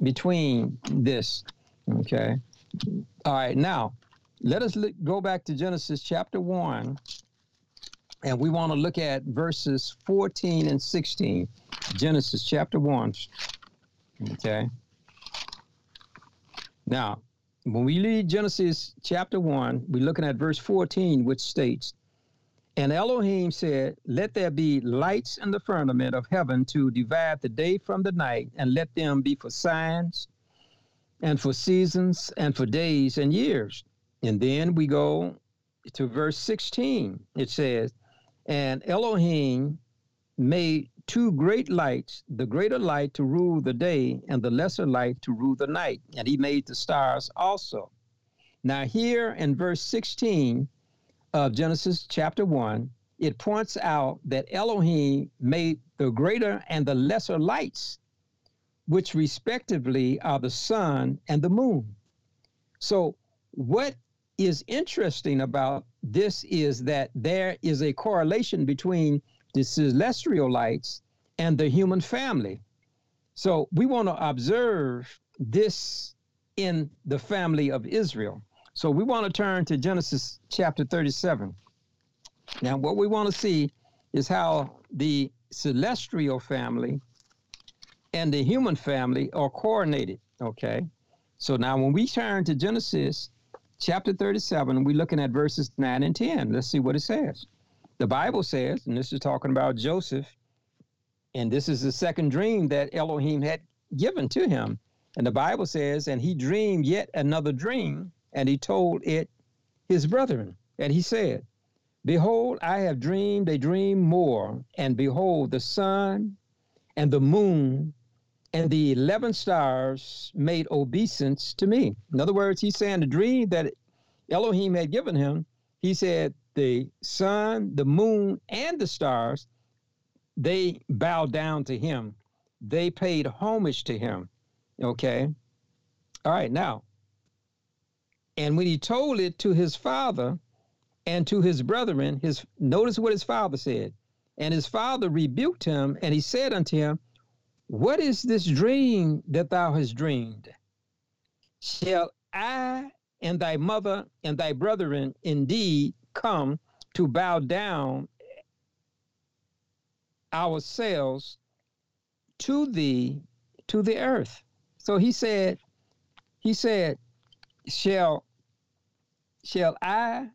between this. Okay. All right. Now, let us look, go back to Genesis chapter 1 and we want to look at verses 14 and 16, Genesis chapter 1. Okay. Now, when we read Genesis chapter 1, we're looking at verse 14, which states, And Elohim said, Let there be lights in the firmament of heaven to divide the day from the night, and let them be for signs, and for seasons, and for days and years. And then we go to verse 16. It says, and Elohim made two great lights, the greater light to rule the day, and the lesser light to rule the night. And he made the stars also. Now, here in verse 16 of Genesis chapter 1, it points out that Elohim made the greater and the lesser lights, which respectively are the sun and the moon. So, what is interesting about this is that there is a correlation between the celestial lights and the human family. So we want to observe this in the family of Israel. So we want to turn to Genesis chapter 37. Now, what we want to see is how the celestial family and the human family are coordinated. Okay. So now, when we turn to Genesis chapter 37, we're looking at verses 9 and 10. Let's see what it says. The Bible says, and this is talking about Joseph, and this is the second dream that Elohim had given to him. And the Bible says, and he dreamed yet another dream, and he told it his brethren. And he said, Behold, I have dreamed a dream more, and behold, the sun and the moon and the 11 stars made obeisance to me. In other words, he's saying the dream that Elohim had given him, he said the sun, the moon, and the stars, they bowed down to him. They paid homage to him. Okay. All right, now. And when he told it to his father and to his brethren, his notice what his father said. And his father rebuked him, and he said unto him, What is this dream that thou hast dreamed? Shall I and thy mother and thy brethren indeed come to bow down ourselves to the to the earth. So he said, he said, shall shall I,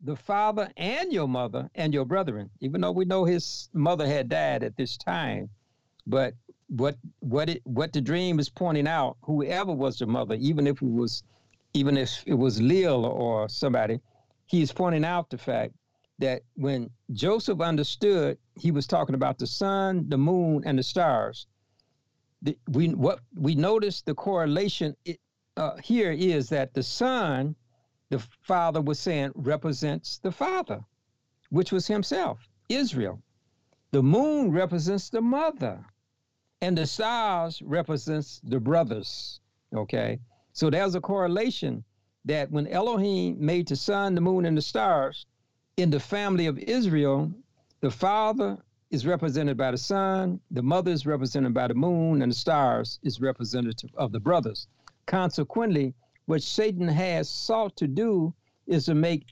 the father and your mother and your brethren, even though we know his mother had died at this time, but what what it what the dream is pointing out, whoever was the mother, even if it was even if it was Lil or somebody, he is pointing out the fact that when Joseph understood, he was talking about the sun, the moon, and the stars. The, we what we noticed the correlation it, uh, here is that the son, the father was saying, represents the father, which was himself, Israel. The moon represents the mother, and the stars represents the brothers. Okay, so there's a correlation that when Elohim made the sun, the moon, and the stars, in the family of Israel, the father is represented by the sun, the mother is represented by the moon, and the stars is representative of the brothers. Consequently, what Satan has sought to do is to make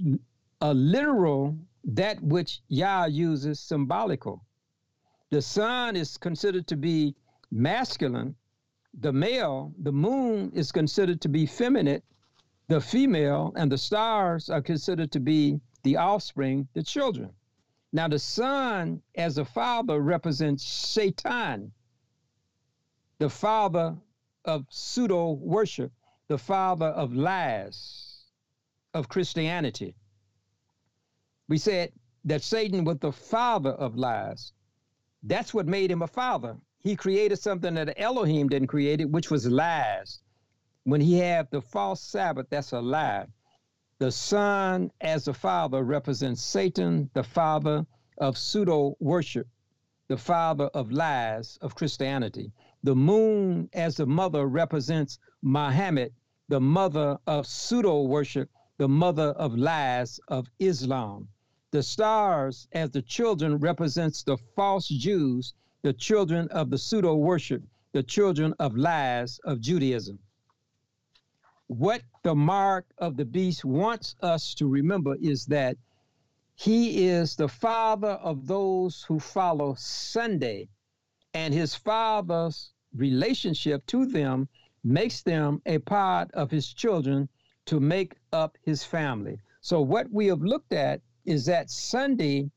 a literal that which Yah uses symbolical. The sun is considered to be masculine, the male, the moon is considered to be feminine, the female, and the stars are considered to be the offspring, the children. Now, the son, as a father, represents Satan, the father of pseudo worship, the father of lies, of Christianity. We said that Satan was the father of lies. That's what made him a father. He created something that Elohim didn't create, it, which was lies. When he had the false Sabbath, that's a lie. The Son, as the Father, represents Satan, the father of pseudo worship, the father of lies of Christianity. The moon, as the mother, represents Muhammad, the mother of pseudo worship, the mother of lies of Islam. The stars, as the children, represents the false Jews, the children of the pseudo worship, the children of lies of Judaism what the mark of the beast wants us to remember is that he is the father of those who follow Sunday, and his father's relationship to them makes them a part of his children to make up his family. So, what we have looked at is that Sunday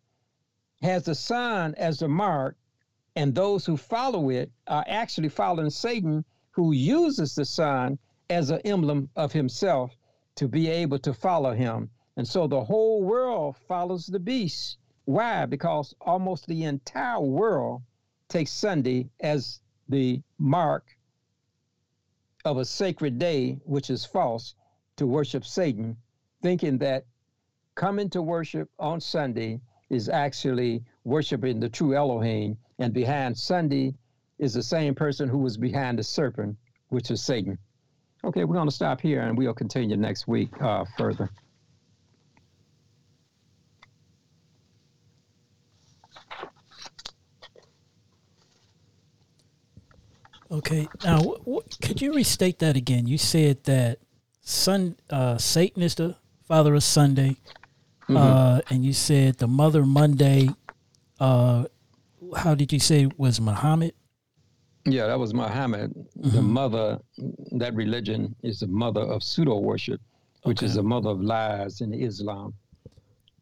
has the sun as the mark, and those who follow it are actually following Satan, who uses the sun as an emblem of himself to be able to follow him. And so the whole world follows the beast. Why? Because almost the entire world takes Sunday as the mark of a sacred day, which is false, to worship Satan, thinking that coming to worship on Sunday is actually worshiping the true Elohim, and behind Sunday is the same person who was behind the serpent, which is Satan. Okay, we're going to stop here and we'll continue next week uh, further. Okay, now could you restate that again? You said that Sun, uh, Satan is the father of Sunday, mm-hmm. uh, and you said the mother Monday. Uh, how did you say was Muhammad? Yeah, that was Muhammad. Mm-hmm. The mother, that religion is the mother of pseudo worship, which okay. is the mother of lies in Islam.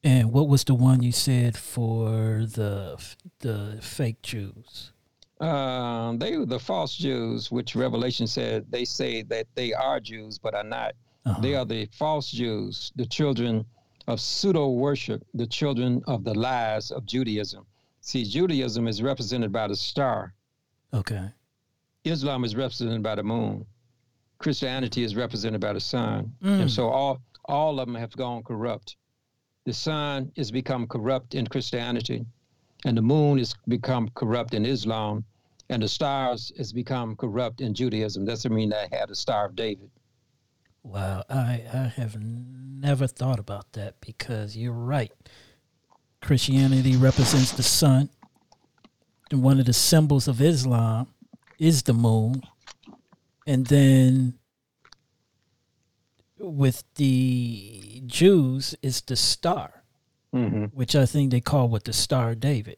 And what was the one you said for the the fake Jews? Uh, they were the false Jews, which Revelation said they say that they are Jews but are not. Uh-huh. They are the false Jews, the children of pseudo worship, the children of the lies of Judaism. See, Judaism is represented by the star Okay. Islam is represented by the moon. Christianity is represented by the sun. Mm. And so all all of them have gone corrupt. The sun has become corrupt in Christianity, and the moon has become corrupt in Islam, and the stars has become corrupt in Judaism. Doesn't mean they had the Star of David. Wow, I, I have never thought about that because you're right. Christianity represents the sun. And one of the symbols of Islam is the moon. And then with the Jews, it's the star, hmm which I think they call what the Star David.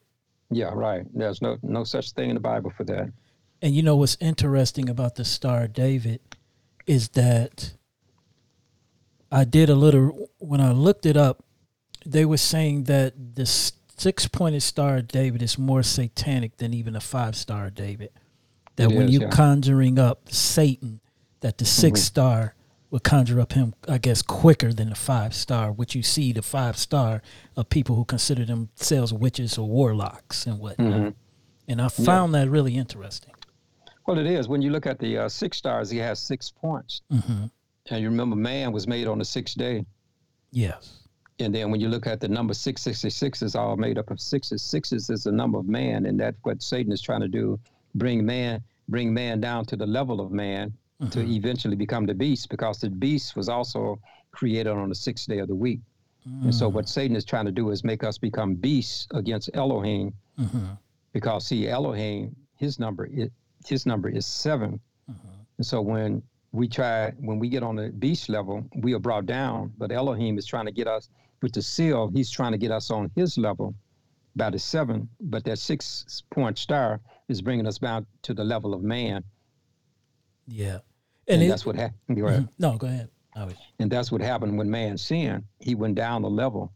Yeah, right. There's no no such thing in the Bible for that. And you know what's interesting about the Star David is that I did a little when I looked it up. They were saying that the six-pointed Star David is more satanic than even a five-star David. That It when is, you yeah. conjuring up Satan, that the 6 Mhm. star would conjure up him, I guess, quicker than the five star. Which you see the five star of people who consider themselves witches or warlocks and whatnot. Mhm. And I found that really interesting. Well, it is. When you look at the uh, six stars, he has six points. hmm And you remember, man was made on the sixth day. Yes. And then when you look at the number 666 is all made up of sixes. Sixes is the number of man, and that's what Satan is trying to do: bring man, bring man down to the level of man to Mhm. eventually become the beast, because the beast was also created on the sixth day of the week. And so Mm. what Satan is trying to do is make us become beasts against Elohim, Mhm. because see, Elohim, his number is his number is 7 Mhm. And so when we try, when we get on the beast level, we are brought down. But Elohim is trying to get us with the seal. He's trying to get us on his level by the seven. But that six point star is bringing us back to the level of man, Yeah. and, And, it, that's what happened. Mhm. no, go ahead. Was- And that's what happened when man sinned. He went down a level.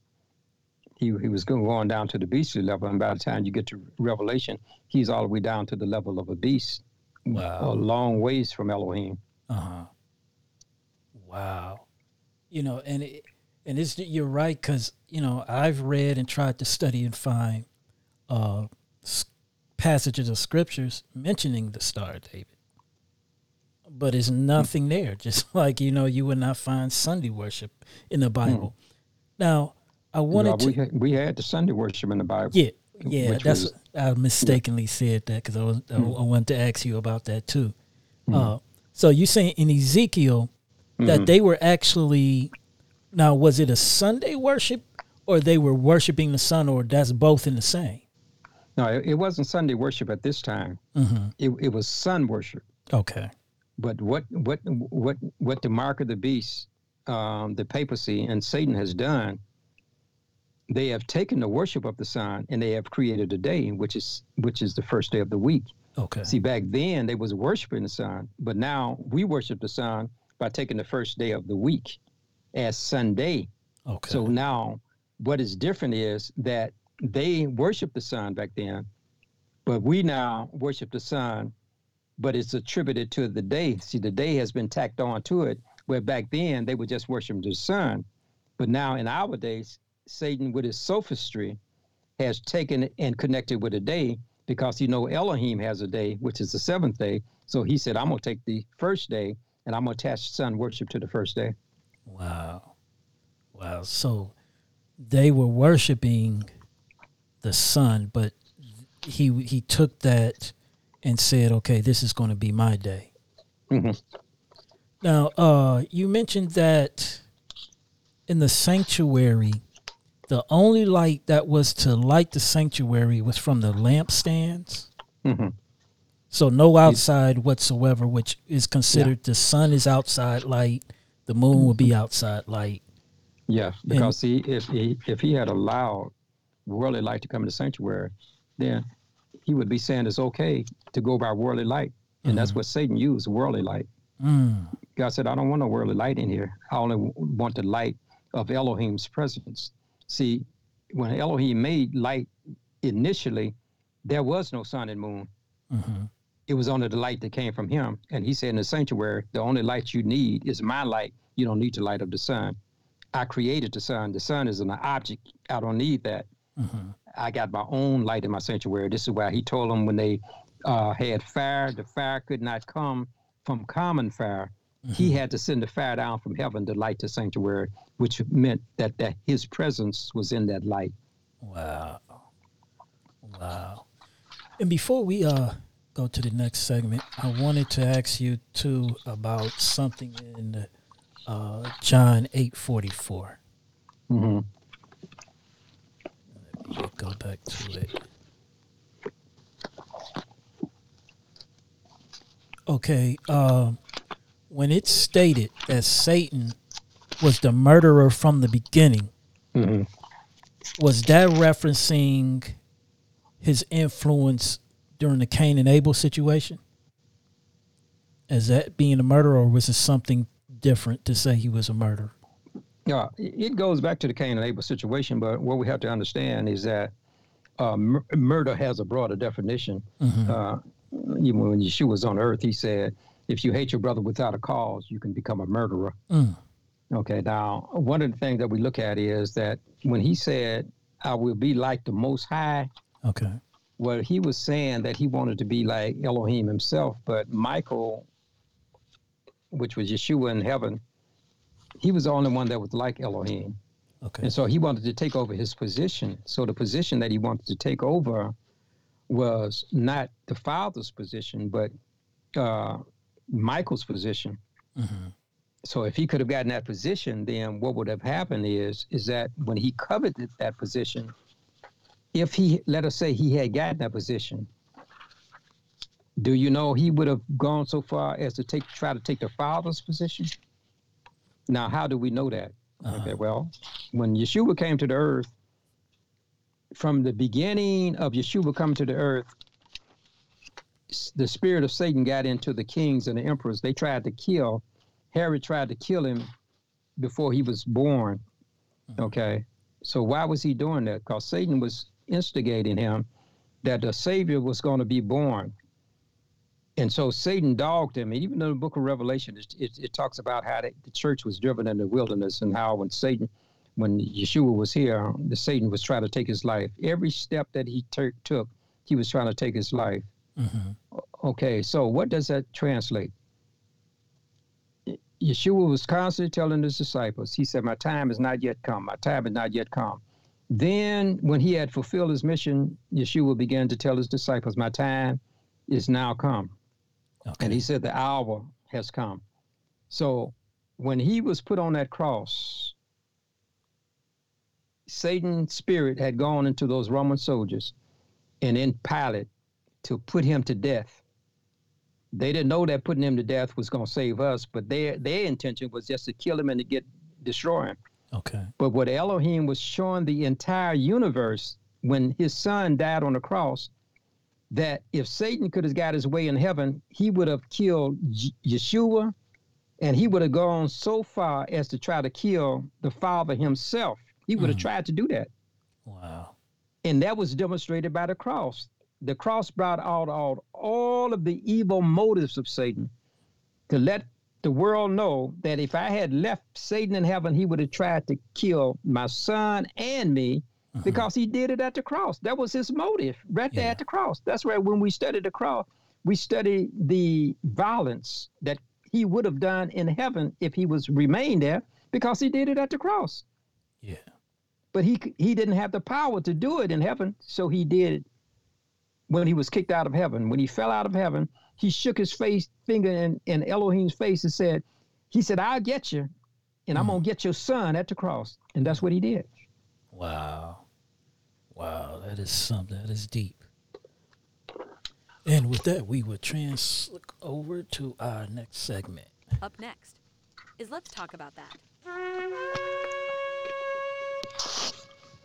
He, he was going going down to the beastly level, and by the time you get to Revelation, he's all the way down to the level of a beast, Wow. a long ways from Elohim. Uh huh. Wow. You know, and it, and it's you're right because you know I've read and tried to study and find uh, s- passages of scriptures mentioning the Star of David, but there's nothing there. Just like you know, you would not find Sunday worship in the Bible. Now, I wanted Well, to. we, had, we had the Sunday worship in the Bible. Yeah, yeah, that's was- I mistakenly said that because I was I, Mm. I wanted to ask you about that too. Mm. Uh, so you saying in Ezekiel that Mhm. they were actually now was it a Sunday worship or they were worshiping the sun or that's both in the same? No, it, it wasn't Sunday worship at this time. Mm-hmm. It, it was sun worship. Okay. But what what what what the mark of the beast, um, the papacy and Satan has done, they have taken the worship of the sun and they have created a day, which is which is the first day of the week. Okay. See, back then they was worshiping the sun, but now we worship the sun by taking the first day of the week as Sunday. Okay. So now, what is different is that they worship the sun back then, but we now worship the sun, but it's attributed to the day. See, the day has been tacked on to it, where back then they would just worship the sun. But now in our days, Satan, with his sophistry, has taken and connected with a day because you know Elohim has a day, which is the seventh day. So he said, I'm going to take the first day and I'm going to attach sun worship to the first day. Wow. Wow. So they were worshiping the sun, but he he took that and said, "Okay, this is going to be my day." Mhm. Now, uh, you mentioned that in the sanctuary, the only light that was to light the sanctuary was from the lampstands. Mhm. So no outside whatsoever, which is considered the sun is outside light, the moon would be outside light. Yeah, because see, if he if he had allowed worldly light to come in the sanctuary, then he would be saying it's okay to go by worldly light, and that's what Satan used, worldly light. Mm, God said, I don't want no worldly light in here. I only want the light of Elohim's presence. See, when Elohim made light initially, there was no sun and moon. hmm It was only the light that came from him. And he said in the sanctuary, the only light you need is my light. You don't need the light of the sun. I created the sun. The sun is an object. I don't need that. hmm I got my own light in my sanctuary. This is why he told them when they uh, had fire, the fire could not come from common fire. He had to send the fire down from heaven to light the sanctuary, which meant that, that his presence was in that light. Wow. Wow. And before we uh go to the next segment, I wanted to ask you too about something in uh John 8:44. hmm go back to it. Okay, uh, when it's stated that Satan was the murderer from the beginning, hmm was that referencing his influence during the Cain and Abel situation? As that being a murderer, or was it something different to say he was a murderer? Yeah, it goes back to the Cain and Abel situation, but what we have to understand is that uh, mur- murder has a broader definition. Mhm. Uh, even when Yeshua was on earth, he said, if you hate your brother without a cause, you can become a murderer. Mm. Okay, now, one of the things that we look at is that when he said, I will be like the Most High, Okay. Well, he was saying that he wanted to be like Elohim himself, but Michael, which was Yeshua in heaven, he was the only one that was like Elohim. Okay. And so he wanted to take over his position. So the position that he wanted to take over was not the father's position, but uh, Michael's position. Mhm. So if he could have gotten that position, then what would have happened is is that when he coveted that position, if he let us say he had gotten that position, do you know he would have gone so far as to take try to take the father's position? Now, how do we know that? Uh-huh. Okay, well, when Yeshua came to the earth, from the beginning of Yeshua coming to the earth, the spirit of Satan got into the kings and the emperors. They tried to kill. Herod tried to kill him before he was born. Mm-hmm. Okay, so why was he doing that? Because Satan was instigating him that the Savior was going to be born. And so Satan dogged him. And even in the book of Revelation, it, it, it talks about how the, the church was driven in the wilderness and how when Satan, when Yeshua was here, the Satan was trying to take his life. Every step that he tur- took, he was trying to take his life. Mhm. Okay, so what does that translate? Yeshua was constantly telling his disciples, he said, My time has not yet come. My time has not yet come. Then, when he had fulfilled his mission, Yeshua began to tell his disciples, My time is now come. Okay. And he said, The hour has come. So, when he was put on that cross, Satan's spirit had gone into those Roman soldiers and in Pilate to put him to death. They didn't know that putting him to death was going to save us, but their their intention was just to kill him and to get destroy him. Okay. But what Elohim was showing the entire universe when his son died on the cross, that if Satan could have got his way in heaven, he would have killed J- Yeshua, and he would have gone so far as to try to kill the Father himself. He would have Mhm. tried to do that. Wow. And that was demonstrated by the cross. The cross brought out all, all of the evil motives of Satan to let the world know that if I had left Satan in heaven, he would have tried to kill my son and me Mhm. because he did it at the cross. That was his motive right there Yeah. at the cross. That's where when we study the cross, we study the violence that he would have done in heaven if he was remained there because he did it at the cross Yeah. but he he didn't have the power to do it in heaven so he did it when he was kicked out of heaven when he fell out of heaven he shook his face finger in, in elohim's face and said he said i'll get you and i'm Mhm. gonna get your son at the cross and that's what he did Wow. Wow, that is something that is deep. And with that, we will trans look over to our next segment. Up next is Let's Talk About That.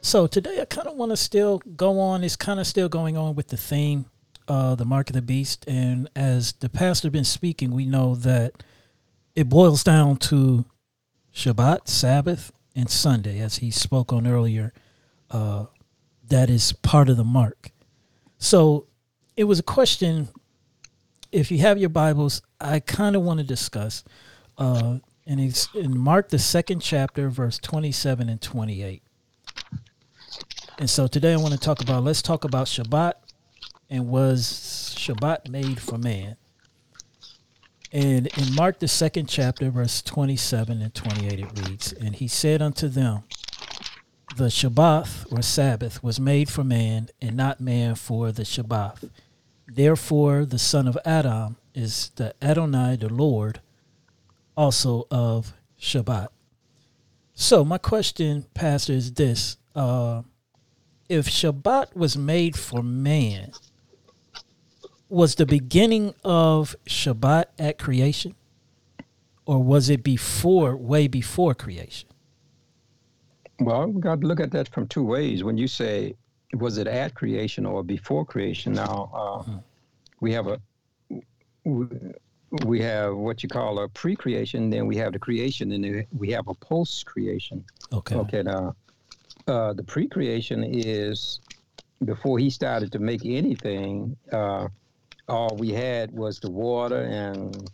So today, I kind of want to still go on. It's kind of still going on with the theme, uh, the mark of the beast. And as the pastor been speaking, we know that it boils down to Shabbat, Sabbath, and Sunday, as he spoke on earlier. Uh, that is part of the mark. So it was a question. If you have your Bibles, I kind of want to discuss, uh, and it's in Mark the second chapter, verse twenty-seven and twenty-eight. And so today I want to talk about. Let's talk about Shabbat, and was Shabbat made for man? And in Mark the second chapter, verse twenty-seven and twenty-eight, it reads, "And he said unto them." The Shabbath or Sabbath was made for man, and not man for the Shabbath. Therefore, the son of Adam is the Adonai, the Lord, also of Shabbat. So, my question, Pastor, is this: uh, if Shabbat was made for man, was the beginning of Shabbat at creation? Or was it before, way before creation? Well, we got to look at that from two ways. When you say, was it at creation or before creation? Now, uh, mm-hmm. we have a we have what you call a pre-creation, then we have the creation, and then we have a post-creation. Okay. Okay. Now, uh, the pre-creation is before he started to make anything. Uh, all we had was the water and,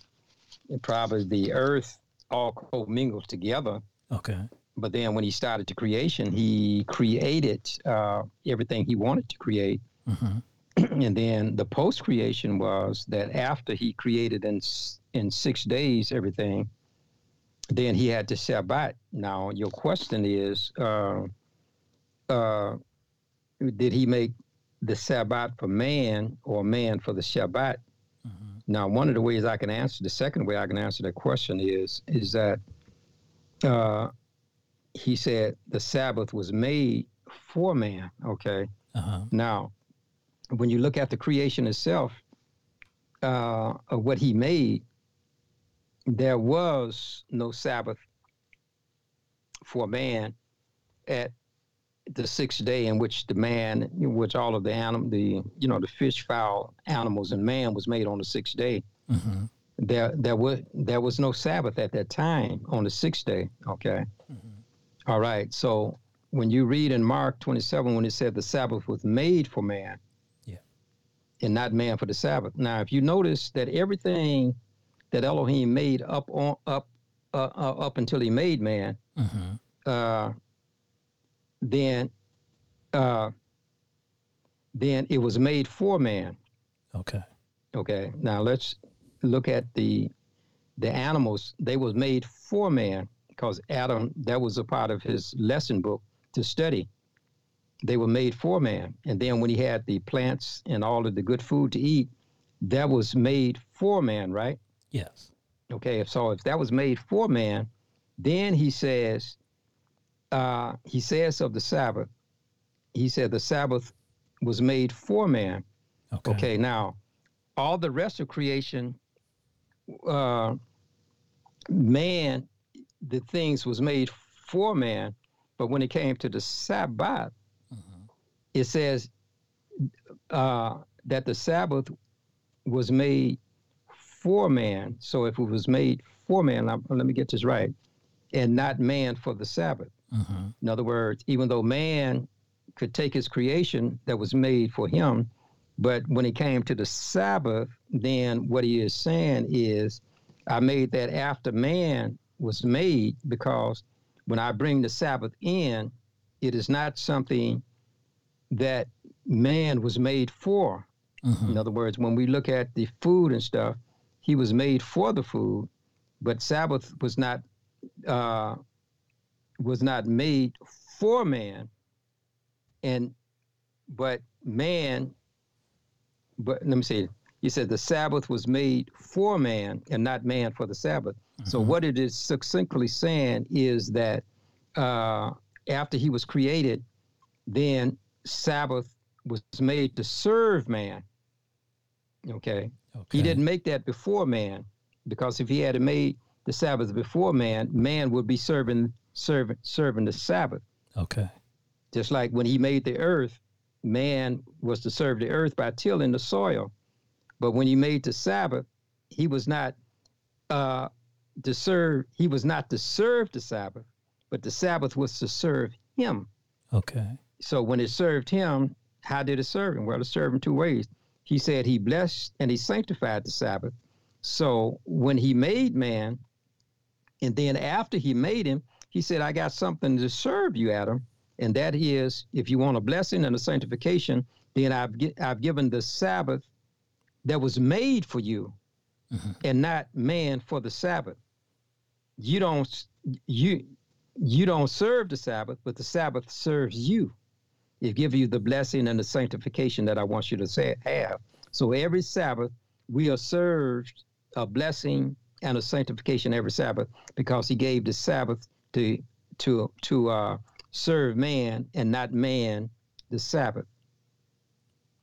probably the earth all co-mingled together. Okay. But then when he started to creation, he created uh, everything he wanted to create. Mm-hmm. and then the post creation was that after he created in in six days everything, then he had to Shabbat. Now your question is, uh, uh, did he make the Sabbath for man or man for the Shabbat? Mm-hmm. Now one of the ways I can answer the second way I can answer that question is is that uh, he said the Sabbath was made for man. Okay. Uh-huh. Now when you look at the creation itself, uh, of what he made, there was no Sabbath for man at the sixth day in which the man, in which all of the animal, the you know the fish, fowl, animals, and man was made on the sixth day. Mm-hmm. There, there was there was no Sabbath at that time on the sixth day. Okay, mm-hmm. All right. So when you read in Mark twenty seven, when it said the Sabbath was made for man, yeah, and not man for the Sabbath. Now, if you notice that everything that Elohim made up on up uh, uh, up until he made man, mm-hmm. uh, then uh, then it was made for man. Okay. Okay. Now let's look at the the animals. They was made for man because Adam. That was a part of his lesson book to study they were made for man. And then when he had the plants and all of the good food to eat, that was made for man, right? Yes. Okay, so if that was made for man, then he says, uh, he says of the Sabbath, he said the Sabbath was made for man. Okay, okay now all the rest of creation, uh, man, the things was made for man, but when it came to the Sabbath, it says uh, that the Sabbath was made for man. So if it was made for man, let me get this right, and not man for the Sabbath. Uh-huh. In other words, even though man could take his creation that was made for him, but when it came to the Sabbath, then what he is saying is, I made that after man was made because when I bring the Sabbath in, it is not something that man was made for. Mm-hmm. In other words, when we look at the food and stuff, he was made for the food, but Sabbath was not uh, was not made for man. And but man, but let me see. You said the Sabbath was made for man and not man for the Sabbath. Mm-hmm. So what it is succinctly saying is that uh, after he was created, then Sabbath was made to serve man. Okay? okay. He didn't make that before man, because if he had made the Sabbath before man, man would be serving serving serving the Sabbath. Okay. Just like when he made the earth, man was to serve the earth by tilling the soil. But when he made the Sabbath, he was not uh, to serve. He was not to serve the Sabbath, but the Sabbath was to serve him. Okay so when it served him, how did it serve him? Well, it served him two ways. He said he blessed and he sanctified the Sabbath. So when he made man, and then after he made him, he said, I got something to serve you, Adam. And that is, if you want a blessing and a sanctification, then I've, I've given the Sabbath that was made for you mm-hmm. and not man for the Sabbath. You don't, you, you don't serve the Sabbath, but the Sabbath serves you. It gives you the blessing and the sanctification that I want you to say, have. So every Sabbath, we are served a blessing and a sanctification every Sabbath because He gave the Sabbath to to to uh, serve man and not man the Sabbath.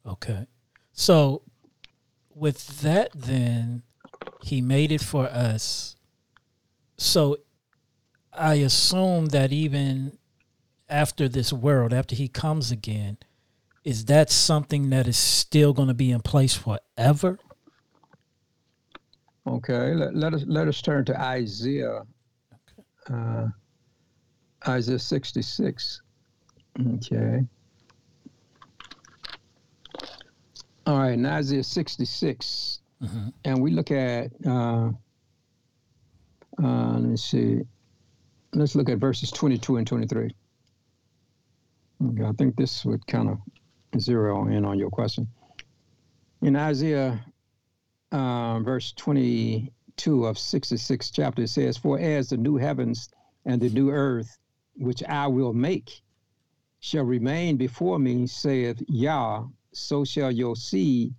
Okay. So with that then he made it for us. So I assume that even after this world, after he comes again, is that something that is still going to be in place forever? Okay, let, let us let us turn to Isaiah, uh, Isaiah sixty six. Okay. All right, in Isaiah 66, Mhm. and we look at, uh, uh, let's see, let's look at verses 22 and 23. Okay, I think this would kind of zero in on your question. In Isaiah, uh, verse 22 of 66 chapter, it says, For as the new heavens and the new earth, which I will make, shall remain before me, saith Yah, so shall your seed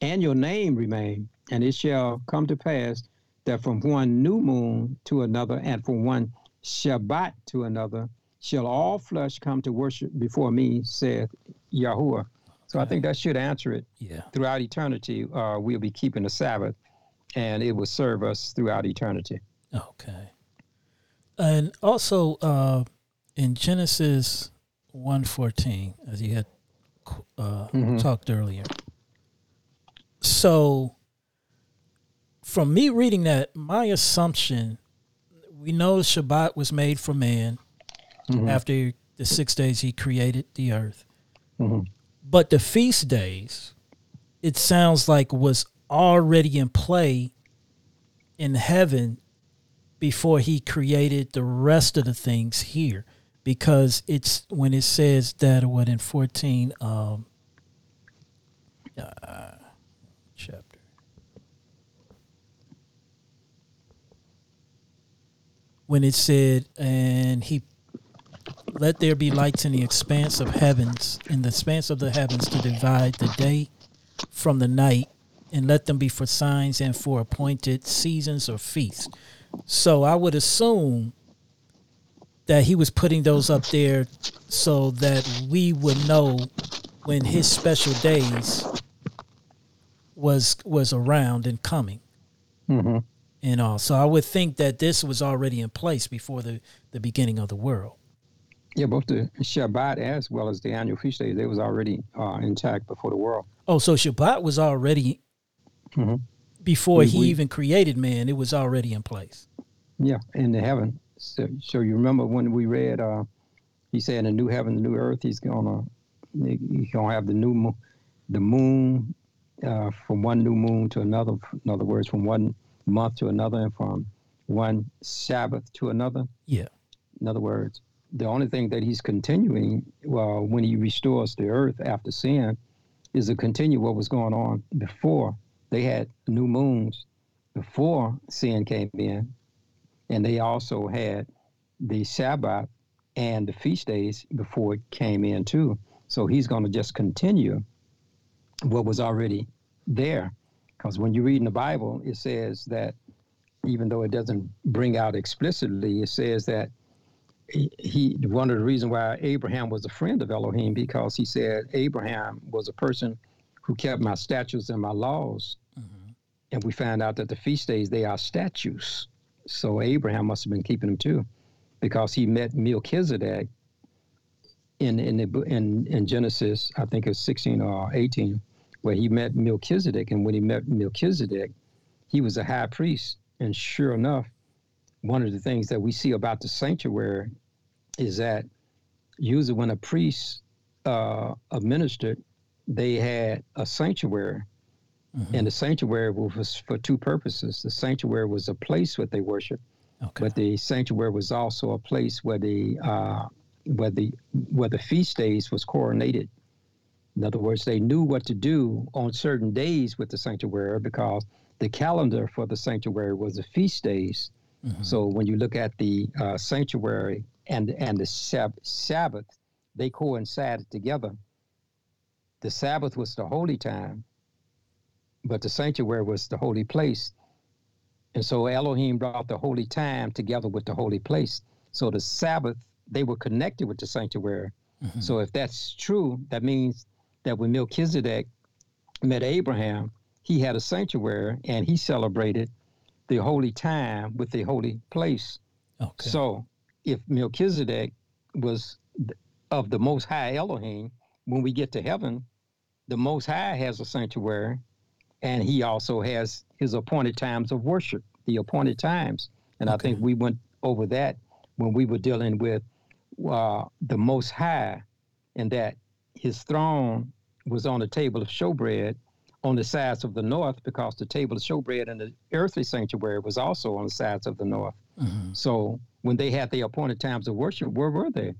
and your name remain. And it shall come to pass that from one new moon to another, and from one Shabbat to another, shall all flesh come to worship before me, saith Yahuwah. So I think that should answer it. Yeah. Throughout eternity, uh, we'll be keeping the Sabbath, and it will serve us throughout eternity. Okay. And also uh, in Genesis 114, as you had uh, Mhm. talked earlier. So, from me reading that, my assumption, we know Shabbat was made for man Mhm. after the six days he created the earth. Mhm. But the feast days, it sounds like was already in play in heaven before he created the rest of the things here. Because it's when it says that what in 14 um uh, chapter when it said and he let there be lights in the expanse of heavens, in the expanse of the heavens, to divide the day from the night, and let them be for signs and for appointed seasons or feasts. So I would assume that he was putting those up there so that we would know when his special days was was around and coming Mhm. and all. So I would think that this was already in place before the, the beginning of the world. Yeah, both the Shabbat as well as the annual feast days, they was already uh, intact before the world. Oh, so Shabbat was already Mhm. before We- he we- even created man. It was already in place. Yeah, in the heaven. So, so you remember when we read, uh, he said, "In the new heaven, the new earth, he's gonna, he's gonna have the new, the moon, uh, from one new moon to another. In other words, from one month to another, and from one Sabbath to another. Yeah. In other words, the only thing that he's continuing, well, when he restores the earth after sin, is to continue what was going on before. They had new moons before sin came in, and they also had the Sabbath and the feast days before it came in too. So he's going to just continue what was already there. Because when you read in the Bible, it says that even though it doesn't bring out explicitly, it says that he, one of the reasons why Abraham was a friend of Elohim because he said Abraham was a person who kept my statutes and my laws, and we found out that the feast days they are statues. So Abraham must have been keeping them too, because he met Melchizedek in in the, in in Genesis, I think it's 16 or 18, where he met Melchizedek, and when he met Melchizedek, he was a high priest, and sure enough, one of the things that we see about the sanctuary is that usually when a priest uh, administered, they had a sanctuary, Mhm. and the sanctuary was for two purposes. The sanctuary was a place where they worship, Okay. but the sanctuary was also a place where the uh, where the where the feast days was coronated. In other words, they knew what to do on certain days with the sanctuary because the calendar for the sanctuary was the feast days. Mhm. So when you look at the uh, sanctuary and and the Sab- Sabbath, they coincided together. The Sabbath was the holy time, but the sanctuary was the holy place. And so Elohim brought the holy time together with the holy place. So the Sabbath, they were connected with the sanctuary, Mm-hmm. So if that's true, that means that when Melchizedek met Abraham, he had a sanctuary and he celebrated the holy time with the holy place. Okay. So if Melchizedek was of the Most High Elohim, when we get to heaven, the Most High has a sanctuary and he also has his appointed times of worship, the appointed times. And okay. I think we went over that when we were dealing with uh, the Most High, and that his throne was on the table of showbread on the sides of the north, because the table of showbread in the earthly sanctuary was also on the sides of the north. Mm-hmm. So when they had the appointed times of worship, where were they?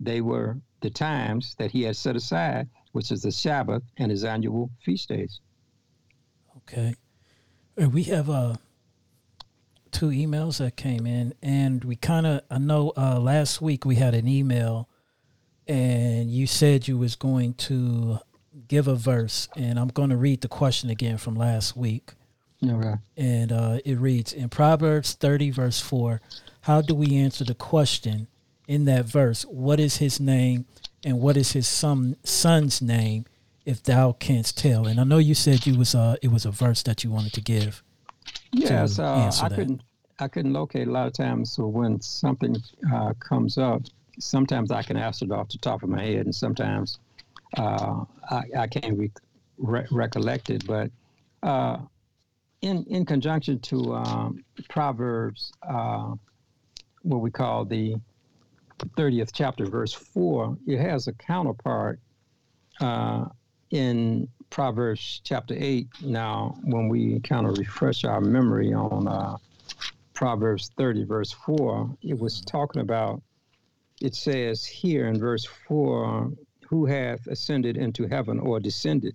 They were the times that he had set aside, which is the Sabbath and his annual feast days. Okay. We have uh, two emails that came in, and we kind of, I know uh, last week we had an email, and you said you was going to give a verse, and I'm going to read the question again from last week. Okay. And uh, it reads in Proverbs 30, verse 4 How do we answer the question in that verse? What is his name and what is his son, son's name? If thou canst tell. And I know you said you was uh it was a verse that you wanted to give. Yes, uh, I that. couldn't I couldn't locate a lot of times. So when something uh, comes up, sometimes I can answer it off the top of my head, and sometimes uh, I, I, can't re- re- recollect it. But uh, in in conjunction to um, Proverbs, uh, what we call the 30th chapter, verse 4, it has a counterpart uh, in Proverbs chapter 8 now, when we kind of refresh our memory on uh, Proverbs 30, verse 4, it was talking about, it says here in verse 4, who hath ascended into heaven or descended?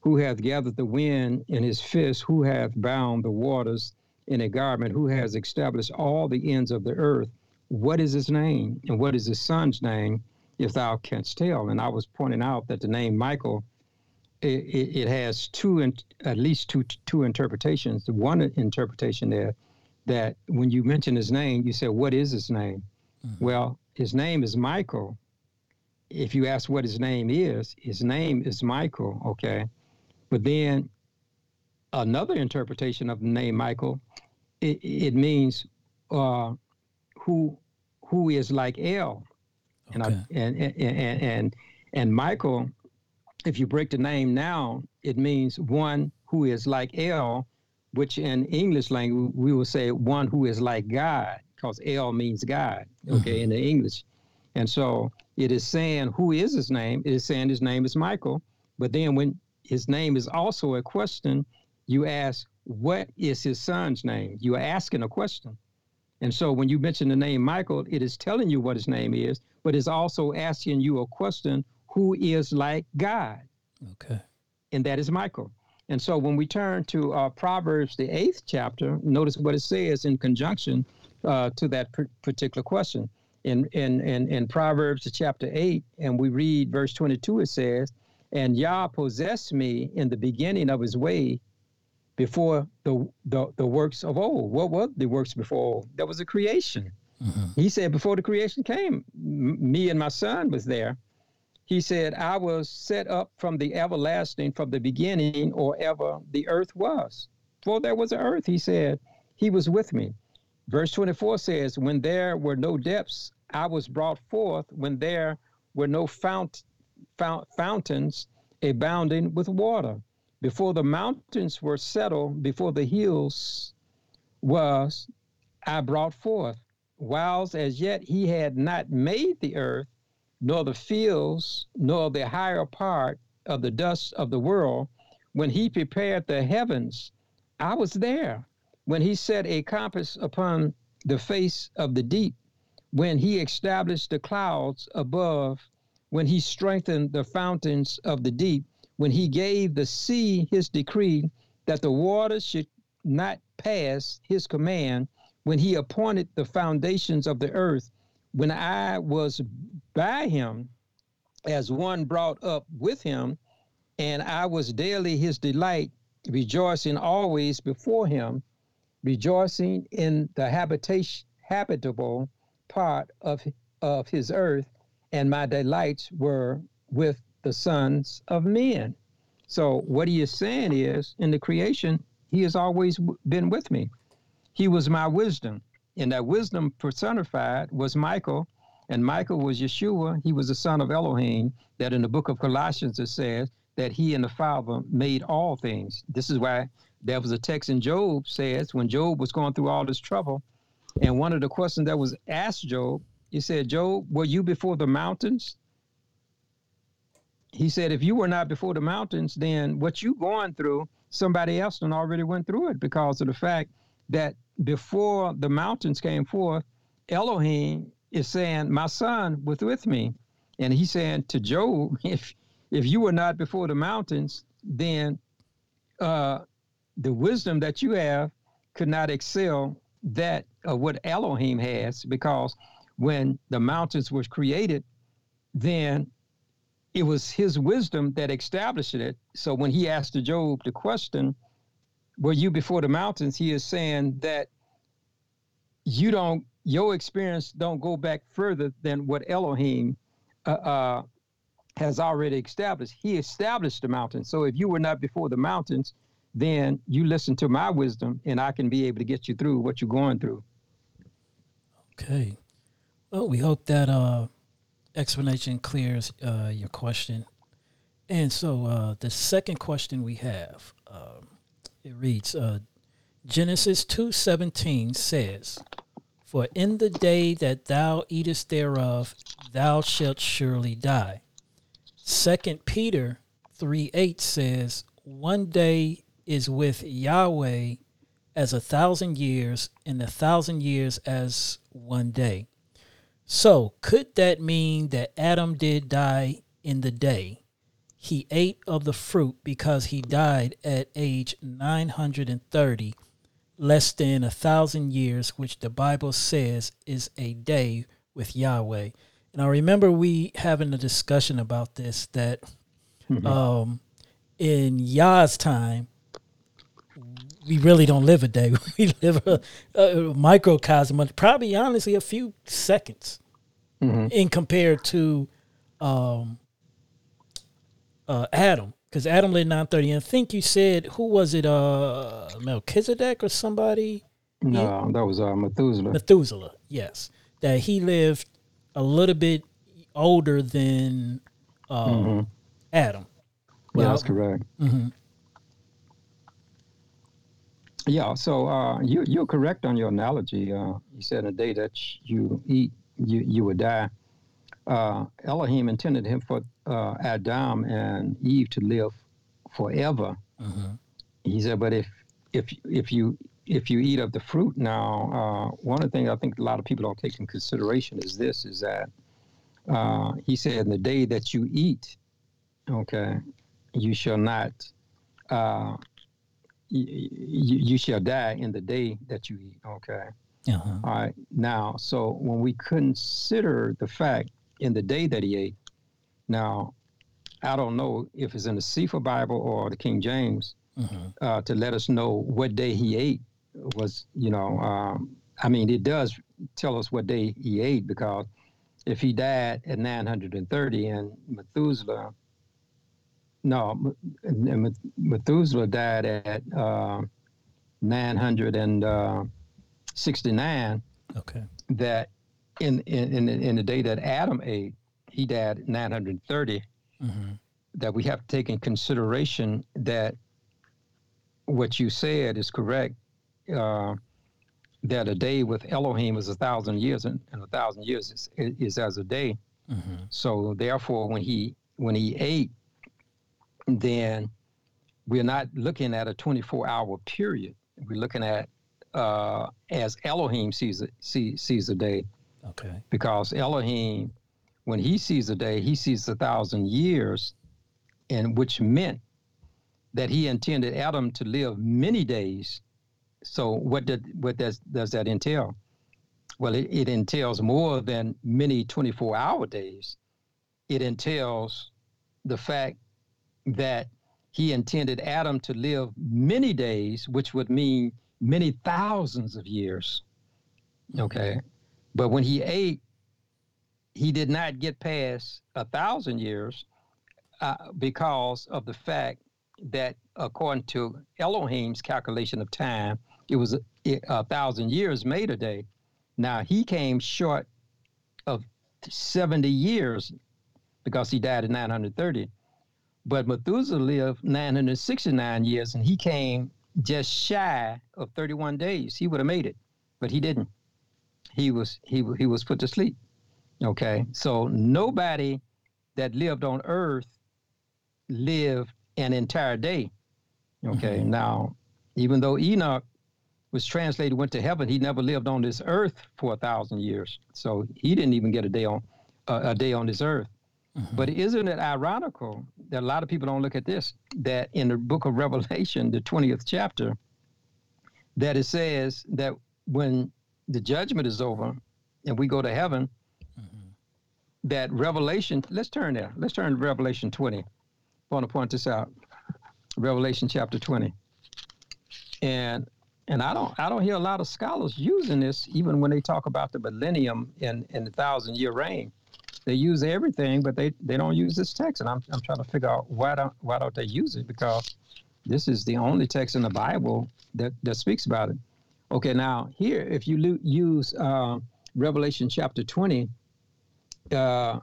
Who hath gathered the wind in his fist? Who hath bound the waters in a garment? Who has established all the ends of the earth? What is his name? And what is his son's name? If thou canst tell. And I was pointing out that the name Michael it, it has two, at least two two interpretations. The one interpretation there that when you mention his name, you say, "What is his name?" Mm-hmm. Well, his name is Michael. If you ask what his name is, his name is Michael. Okay, but then another interpretation of the name Michael, it, it means uh, who who is like El, okay. and, I, and and and and Michael if you break the name now, it means one who is like El, which in English language we will say one who is like God, because El means God, okay, mm-hmm. in the English. And so it is saying who is his name? It is saying his name is Michael. But then when his name is also a question, you ask, what is his son's name? You are asking a question. And so when you mention the name Michael, it is telling you what his name is, but it's also asking you a question who is like God. Okay. And that is Michael. And so when we turn to uh, Proverbs, the eighth chapter, notice what it says in conjunction uh, to that per- particular question. In, in, in, in Proverbs, chapter 8, and we read verse 22, it says, And Yah possessed me in the beginning of his way before the, the, the works of old. What were the works before old? That was a creation. Mm-hmm. He said, Before the creation came, m- me and my son was there he said, I was set up from the everlasting, from the beginning, or ever the earth was. For there was an earth, he said, he was with me. Verse 24 says, When there were no depths, I was brought forth, when there were no fount, fount, fountains abounding with water. Before the mountains were settled, before the hills was I brought forth. Whilst as yet he had not made the earth, nor the fields, nor the higher part of the dust of the world. When he prepared the heavens, I was there. When he set a compass upon the face of the deep, when he established the clouds above, when he strengthened the fountains of the deep, when he gave the sea his decree that the waters should not pass his command, when he appointed the foundations of the earth, when I was by him as one brought up with him, and I was daily his delight, rejoicing always before him, rejoicing in the habitation habitable part of of his earth, and my delights were with the sons of men. So what he is saying is, in the creation, he has always been with me. He was my wisdom, and that wisdom personified was Michael, and Michael was Yeshua. He was the son of Elohim. That in the book of Colossians it says that he and the Father made all things. This is why there was a text in Job says when Job was going through all this trouble, and one of the questions that was asked Job, he said, Job, were you before the mountains? He said, if you were not before the mountains, then what you going through, somebody else done already went through it because of the fact that before the mountains came forth, Elohim is saying, My son was with me. And he's saying to Job, if if you were not before the mountains, then uh, the wisdom that you have could not excel that of what Elohim has, because when the mountains was created, then it was his wisdom that established it. So when he asked Job the question, were you before the mountains? He is saying that you don't, your experience don't go back further than what Elohim uh, uh, has already established. He established the mountains. So if you were not before the mountains, then you listen to my wisdom and I can be able to get you through what you're going through. Okay. Well, we hope that uh, explanation clears uh, your question. And so uh, the second question we have, um, it reads, uh, Genesis 2.17 says, For in the day that thou eatest thereof, thou shalt surely die. Second Peter 3 8 says, One day is with Yahweh as a thousand years, and a thousand years as one day. So, could that mean that Adam did die in the day? He ate of the fruit because he died at age 930, less than a thousand years, which the Bible says is a day with Yahweh. And I remember we having a discussion about this that mm-hmm. um, in Yah's time, we really don't live a day. We live a, a microcosm, probably honestly a few seconds, mm-hmm. in compared to um, uh, Adam, because Adam lived nine thirty. And I think you said who was it? Uh, Melchizedek or somebody? No, yeah. that was uh, Methuselah. Methuselah, yes, that he lived a little bit older than uh, mm-hmm. Adam. Well, yeah, that's correct. Mm-hmm. Yeah, so uh, you you're correct on your analogy. Uh, you said a day that you eat, you you would die. Uh, Elohim intended him for uh, Adam and Eve to live forever. Mm-hmm. He said, but if if if you if you eat of the fruit now, uh, one of the things I think a lot of people don't take in consideration is this: is that uh, he said, in the day that you eat, okay, you shall not you, you shall die in the day that you eat. Okay. Uh-huh. All right. Now, so when we consider the fact in the day that he ate, now, I don't know if it's in the Cepher Bible or the King James uh-huh. uh, to let us know what day he ate was, you know, um, I mean, it does tell us what day he ate because if he died at 930 and Methuselah no, Methuselah died at uh, 969. Okay. That in, in, in the day that Adam ate, he died 930. Mm-hmm. That we have to take in consideration that what you said is correct. Uh, that a day with Elohim is a thousand years, and, and a thousand years is, is as a day. Mm-hmm. So therefore, when he when he ate, then we're not looking at a 24 hour period. We're looking at uh, as Elohim sees it, see, sees a day. Okay. Because Elohim, when he sees a day, he sees a thousand years, and which meant that he intended Adam to live many days. So what did what does does that entail? Well, it, it entails more than many 24 hour days. It entails the fact that he intended Adam to live many days, which would mean many thousands of years. Okay. But when he ate, he did not get past a thousand years uh, because of the fact that, according to Elohim's calculation of time, it was a, a thousand years made a day. Now he came short of 70 years because he died in 930. But Methuselah lived 969 years and he came just shy of 31 days. He would have made it, but he didn't. He was he he was put to sleep. Okay, so nobody that lived on Earth lived an entire day. Okay, mm-hmm. now even though Enoch was translated went to heaven, he never lived on this earth for a thousand years. So he didn't even get a day on uh, a day on this earth. Mm-hmm. But isn't it ironical that a lot of people don't look at this? That in the book of Revelation, the 20th chapter, that it says that when the judgment is over and we go to heaven, mm-hmm. that Revelation, let's turn there. Let's turn to Revelation 20. I want to point this out. Revelation chapter 20. And and I don't I don't hear a lot of scholars using this even when they talk about the millennium and, and the thousand year reign they use everything, but they, they don't use this text. And I'm, I'm trying to figure out why don't why don't they use it? Because this is the only text in the Bible that, that speaks about it. Okay, now here, if you lo- use uh, Revelation chapter 20, uh,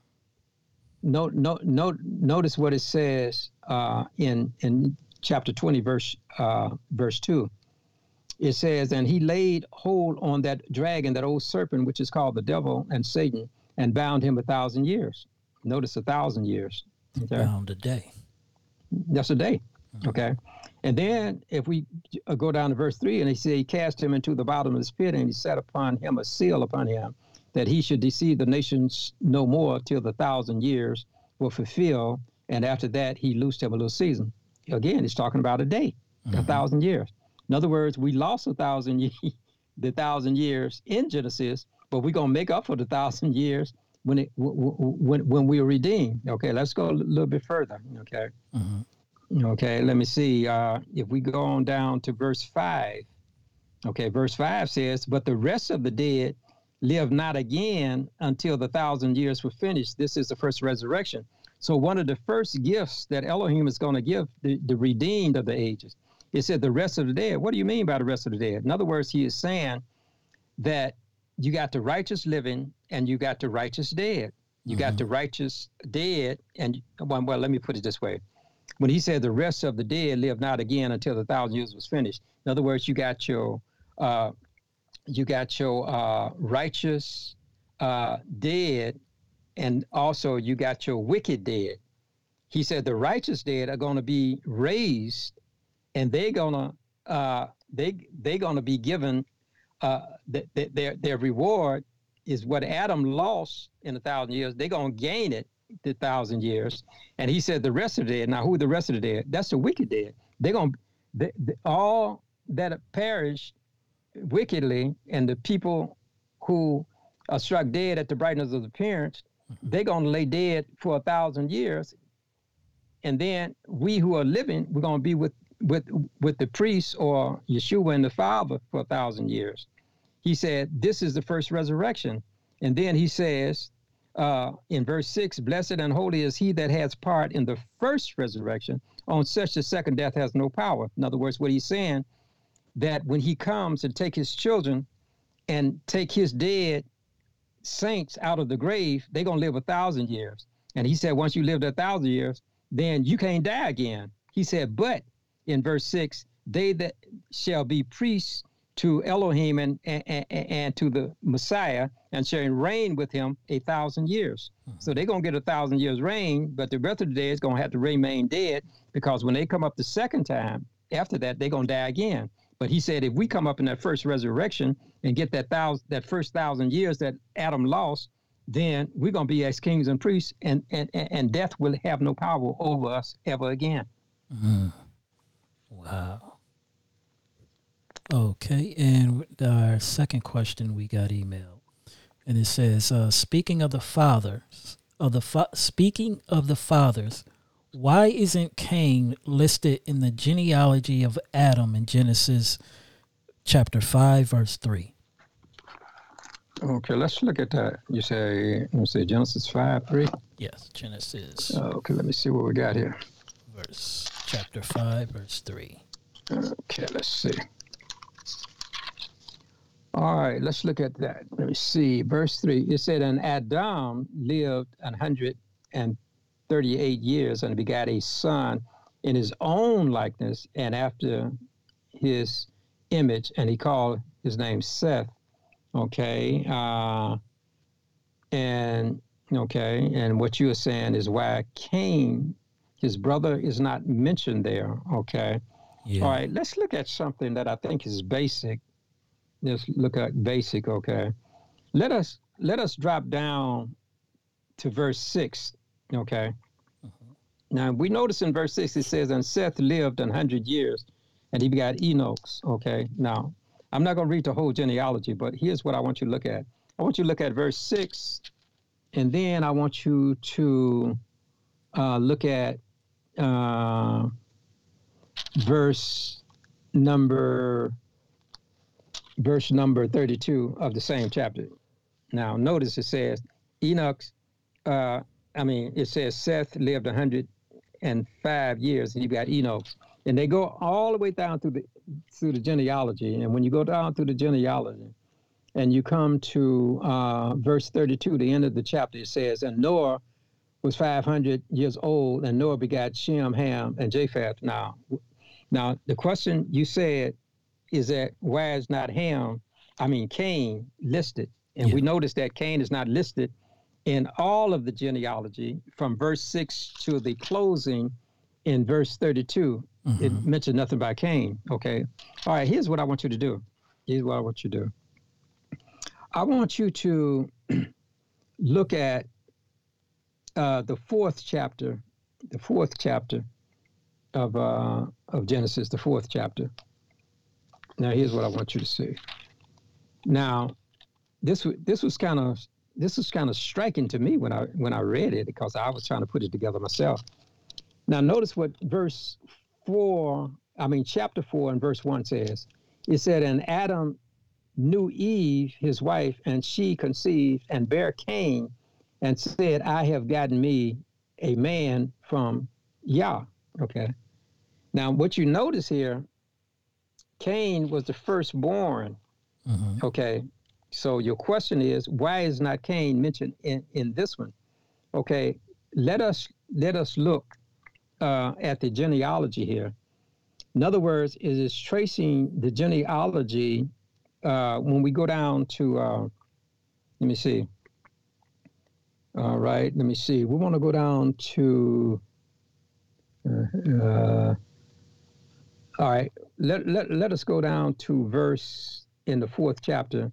note, note, note, notice what it says uh, in, in chapter 20, verse, uh, verse 2. It says, And he laid hold on that dragon, that old serpent, which is called the devil and Satan, and bound him a thousand years. Notice a thousand years. Okay? Bound a day. That's a day. Mm-hmm. And then if we uh, go down to verse three, and he said, He cast him into the bottom of the pit, and he set upon him a seal upon him, that he should deceive the nations no more till the thousand years were fulfilled. And after that, he loosed him a little season. Again, he's talking about a day, mm-hmm. a thousand years. In other words, we lost a thousand years, the thousand years in Genesis, but we're gonna make up for the thousand years when it when when we are redeemed. Okay, let's go a little bit further. Okay. Mm-hmm. Okay, let me see. Uh, if we go on down to verse five. Okay, verse five says, "But the rest of the dead live not again until the thousand years were finished." This is the first resurrection. So one of the first gifts that Elohim is going to give the, the redeemed of the ages, it said the rest of the dead. What do you mean by the rest of the dead? In other words, he is saying that you got the righteous living and you got the righteous dead. You mm-hmm. got the righteous dead, and well, well, let me put it this way. When he said the rest of the dead live not again until the thousand years was finished. In other words, you got your uh, you got your uh, righteous uh, dead, and also you got your wicked dead. He said the righteous dead are going to be raised, and they're gonna uh, they they're to be given uh, th- th- their their reward is what Adam lost in a thousand years. They're gonna gain it the thousand years. And he said the rest of the dead. Now who the rest of the dead? That's the wicked dead. They're gonna they, they, all that perished wickedly, and the people who are struck dead at the brightness of the appearance, mm-hmm. they're gonna lay dead for a thousand years. And then we who are living, we're gonna be with with with the priests or Yeshua and the Father for a thousand years. He said, "This is the first resurrection," and then he says uh, in verse six, "Blessed and holy is he that has part in the first resurrection. On such the second death has no power." In other words, what he's saying that when he comes and take his children and take his dead saints out of the grave, they're gonna live a thousand years. And he said, once you lived a thousand years, then you can't die again. He said, but in verse 6 they that shall be priests to Elohim and, and, and, to the Messiah and shall reign with him a thousand years. Mm-hmm. So they're going to get a thousand years reign, but the rest of the day is going to have to remain dead because when they come up the second time, after that, they're going to die again. But he said, if we come up in that first resurrection and get that thousand, that first thousand years that Adam lost, then we're going to be as kings and priests, and, and, and death will have no power over us ever again. Mm-hmm. Wow. Okay, and our second question we got emailed, and it says, uh, "Speaking of the fathers, of the fa- speaking of the fathers, why isn't Cain listed in the genealogy of Adam in Genesis chapter five, verse three? Okay, let's look at that. You say, me say Genesis 5 3. Yes, Genesis, Okay, let me see what we got here. verse chapter five, verse three. Okay, let's see. All right, let's look at that. Let me see. Verse 3 it said, And Adam lived an 138 years and begat a son in his own likeness and after his image, and he called his name Seth. Okay. Uh, and okay, and what you are saying is why Cain, his brother, is not mentioned there. Okay. Yeah. All right, let's look at something that I think is basic. Let's look at basic, okay. Let us let us drop down to verse six, okay. Now we notice in verse six it says, "And Seth lived an hundred years, and he begot Enochs." Okay. Now I'm not going to read the whole genealogy, but here's what I want you to look at. I want you to look at verse six, and then I want you to uh, look at. Uh, verse number verse number 32 of the same chapter. Now notice it says enoch uh i mean it says seth lived 105 years and he got enoch. And they go all the way down through the through the genealogy. And when you go down through the genealogy and you come to uh, verse 32 the end of the chapter it says and noah was 500 years old, and Noah begat Shem, Ham, and Japheth. Now, now the question you said is that why is not Ham, I mean Cain, listed? And Yeah. we notice that Cain is not listed in all of the genealogy from verse six to the closing in verse 32. It Mhm. mentions nothing about Cain. Okay. All right. Here's what I want you to do. Here's what I want you to do. I want you to look at uh, the fourth chapter, the fourth chapter of uh, of Genesis, the fourth chapter. Now, here's what I want you to see. Now, this this was kind of this was kind of striking to me when I when I read it because I was trying to put it together myself. Now, notice what verse four, I mean, chapter four and verse one says. It said, "And Adam knew Eve, his wife, and she conceived and bare Cain, and said, I have gotten me a man from Yah. Okay. Now, what you notice here, Cain was the firstborn. Mhm. Okay. So your question is, why is not Cain mentioned in, in this one? Okay. Let us let us look uh, at the genealogy here. In other words, it is tracing the genealogy uh, when we go down to, uh, let me see. All right, let me see. We want to go down to, uh, uh, all right, let, let, let us go down to verse in the fourth chapter.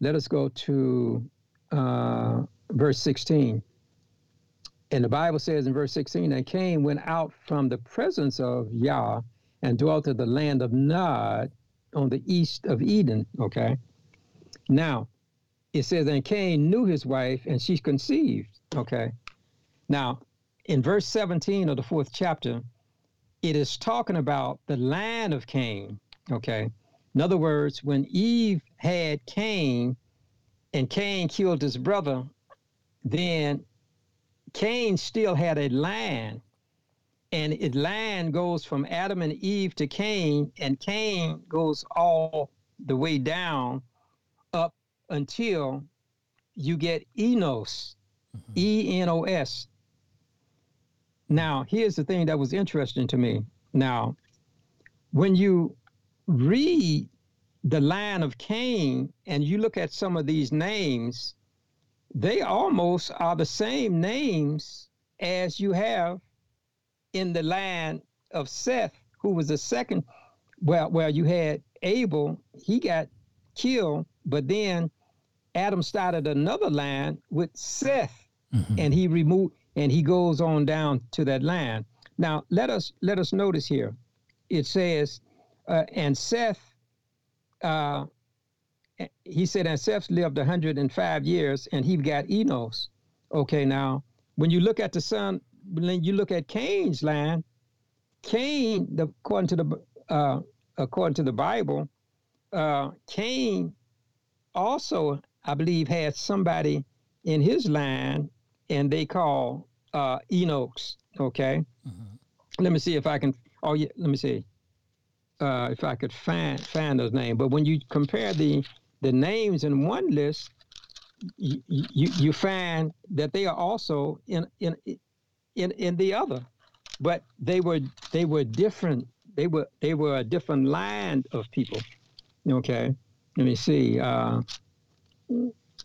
Let us go to uh, verse 16. And the Bible says in verse 16, and Cain went out from the presence of Yah and dwelt in the land of Nod on the east of Eden. Okay. Now, it says, and Cain knew his wife and she conceived. Okay. Now, in verse 17 of the fourth chapter, it is talking about the line of Cain. Okay. In other words, when Eve had Cain and Cain killed his brother, then Cain still had a line and it line goes from Adam and Eve to Cain, and Cain goes all the way down up until you get Enos, mm-hmm. E N O S. Now, here's the thing that was interesting to me. Now, when you read the line of Cain and you look at some of these names, they almost are the same names as you have in the line of Seth, who was the second. Well, well, you had Abel, he got killed, but then Adam started another line with Seth, Mhm. and he removed, and he goes on down to that line. Now, let us let us notice here. It says, uh, and Seth, uh, he said, and Seth lived 105 years, and he got Enos. Okay, now when you look at the son, when you look at Cain's line, Cain, the, according to the uh, according to the Bible, uh, Cain also I believe, had somebody in his line, and they call uh, Enoch's. Okay, mm-hmm. let me see if I can. Oh yeah, let me see uh, if I could find find those names. But when you compare the the names in one list, you you, you find that they are also in in in in the other, but they were they were different. They were they were a different line of people. Okay, let me see. Uh,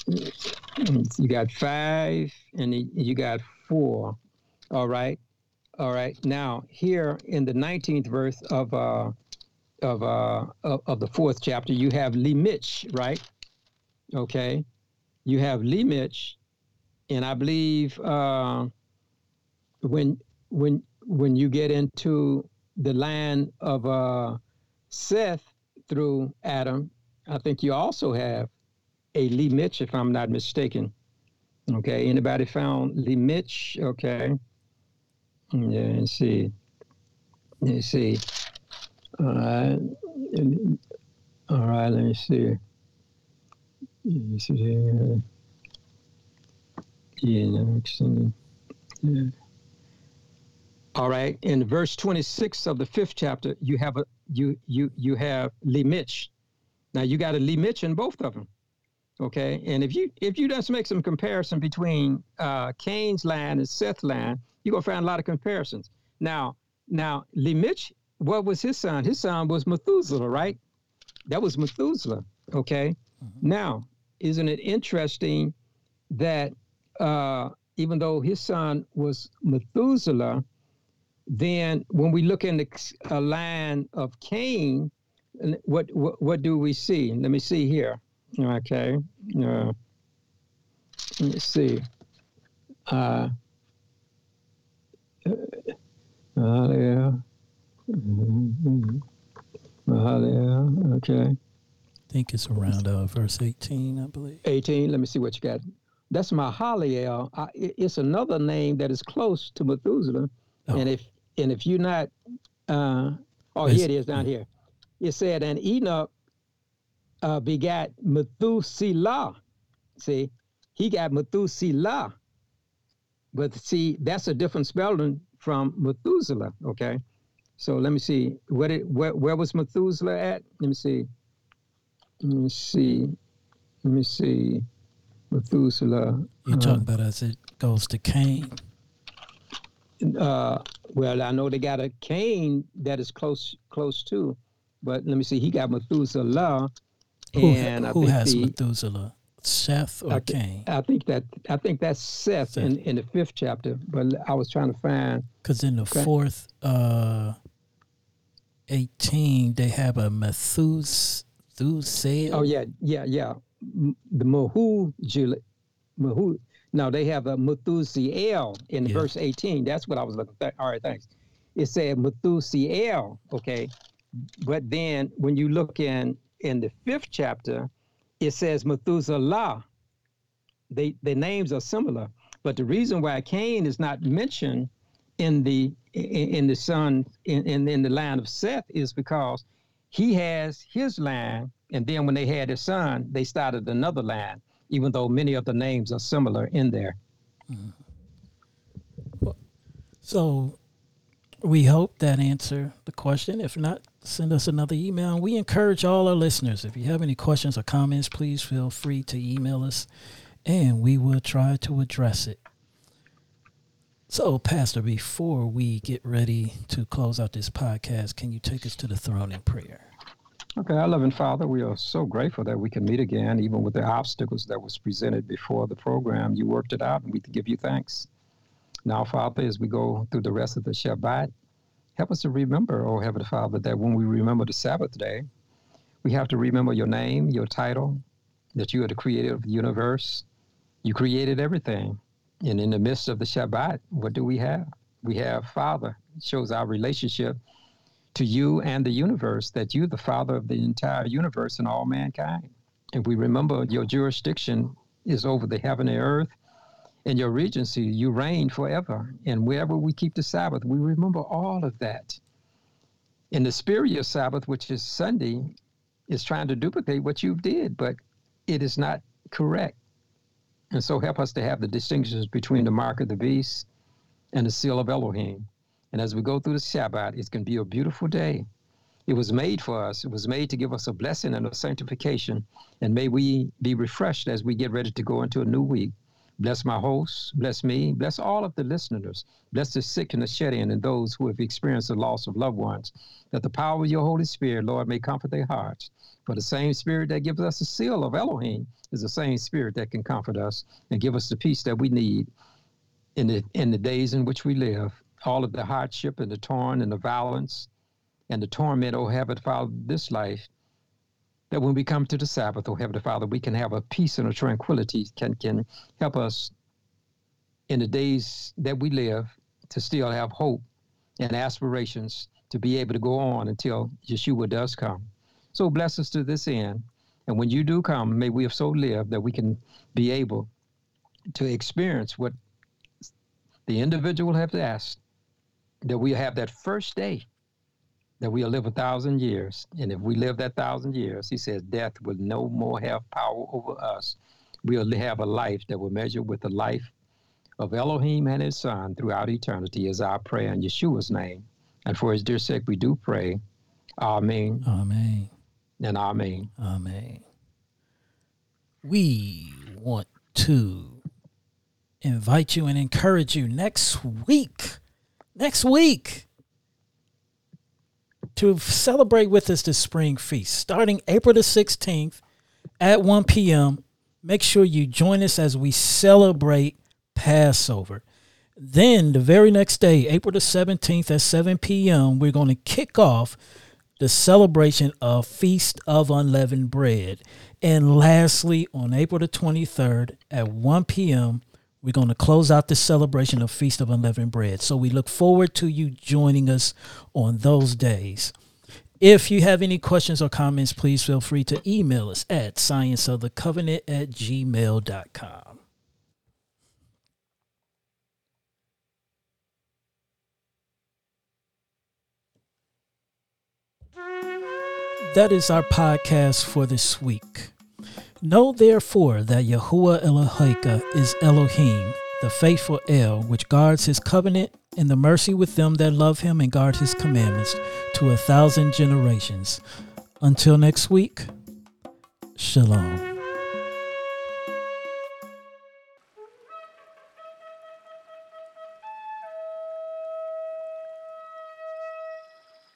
you got five and you got four. All right. All right. Now, here in the 19th verse of uh, of uh, of, the fourth chapter, you have Lamech, right? Okay. You have Lamech, and I believe uh, when when when you get into the land of uh, Seth through Adam, I think you also have a Mitch, if I'm not mistaken. Okay, anybody found Lee Mitch? Okay. Yeah, let's see. Let's see. All right. All right, let me see. Yeah, yeah. All right. In verse 26 of the fifth chapter, you have a you you you have Lamech. Now you got a Lee Mitch in both of them. Okay, and if you if you just make some comparison between uh, Cain's land and Seth's land, you're gonna find a lot of comparisons. Now, now Lamech, what was his son? His son was Methuselah, right? That was Methuselah. Okay. Mm-hmm. Now, isn't it interesting that uh, even though his son was Methuselah, then when we look in the uh, line of Cain, what, what what do we see? Let me see here. Okay. Uh, let me see. Uh, uh, yeah. Mm-hmm. yeah. Okay. I think it's around uh, verse 18, I believe. 18. Let me see what you got. That's Mahaliel. I, it's another name that is close to Methuselah. Oh. And if and if you're not, uh, oh, it's, here it is down here. It said, and Enoch uh, begat Methuselah. See, he got Methuselah. But see, that's a different spelling from Methuselah. Okay, so let me see. Where did where, where was Methuselah at? Let me see. Let me see. Let me see. Methuselah. You're talking uh, about as it goes to Cain. Uh, well, I know they got a Cain that is close close to, but let me see. He got Methuselah, who, and who has the, Methuselah? Seth or I Cain? I think that I think that's Seth, Seth, In, in the fifth chapter. But I was trying to find because in the okay. fourth uh, eighteen they have a Methus Methuselah. Oh yeah, yeah, yeah. The Mahu Mahu. No, they have a Methuselah in yeah. verse eighteen. That's what I was looking. for. All right, thanks. It said Methuselah. Okay, but then when you look in in the fifth chapter, it says Methuselah. They the names are similar, but the reason why Cain is not mentioned in the in, in the son in, in, in the line of Seth is because he has his line, and then when they had his son, they started another line, even though many of the names are similar in there. Mm-hmm. So we hope that answer the question. If not, send us another email. We encourage all our listeners. If you have any questions or comments, please feel free to email us and we will try to address it. So, Pastor, before we get ready to close out this podcast, can you take us to the throne in prayer? Okay, our loving Father, we are so grateful that we can meet again, even with the obstacles that was presented before the program. You worked it out, and we give you thanks. Now, Father, as we go through the rest of the Shabbat, help us to remember, oh Heavenly Father, that when we remember the Sabbath day, we have to remember your name, your title, that you are the creator of the universe. You created everything. And in the midst of the Shabbat, what do we have? We have Father. It shows our relationship to you and the universe, that you, the Father of the entire universe and all mankind. And we remember your jurisdiction is over the heaven and earth in your regency, you reign forever. And wherever we keep the Sabbath, we remember all of that. In the spirit of Sabbath, which is Sunday, is trying to duplicate what you did, but it is not correct. And so help us to have the distinctions between the mark of the beast and the seal of Elohim. And as we go through the Shabbat, it's going to be a beautiful day. It was made for us. It was made to give us a blessing and a sanctification. And may we be refreshed as we get ready to go into a new week. Bless my hosts, bless me, bless all of the listeners, bless the sick and the shed in and those who have experienced the loss of loved ones. That the power of your Holy Spirit, Lord, may comfort their hearts. For the same Spirit that gives us the seal of Elohim is the same Spirit that can comfort us and give us the peace that we need in the in the days in which we live. All of the hardship and the torn and the violence and the torment, oh Heavenly Father, this life that when we come to the Sabbath, oh Heavenly Father, we can have a peace and a tranquility can can help us in the days that we live to still have hope and aspirations to be able to go on until Yeshua does come. So bless us to this end. And when you do come, may we have so lived that we can be able to experience what the individual have asked, that we have that first day that we'll live a thousand years. And if we live that thousand years, he says, death will no more have power over us. We'll have a life that will measure with the life of Elohim and his son throughout eternity is our prayer in Yeshua's name. And for his dear sake, we do pray. Amen. Amen. And amen. Amen. We want to invite you and encourage you next week. Next week to celebrate with us the spring feast starting April the 16th at 1 p.m. Make sure you join us as we celebrate Passover. Then the very next day, April the 17th at 7 p.m., we're going to kick off the celebration of Feast of Unleavened Bread. And lastly, on April the 23rd at 1 p.m., we're going to close out the celebration of Feast of Unleavened Bread. So we look forward to you joining us on those days. If you have any questions or comments, please feel free to email us at scienceofthecovenant at gmail.com. That is our podcast for this week. Know therefore that Yahuwah Eloheka is Elohim, the faithful El, which guards his covenant and the mercy with them that love him and guard his commandments to a thousand generations. Until next week, Shalom.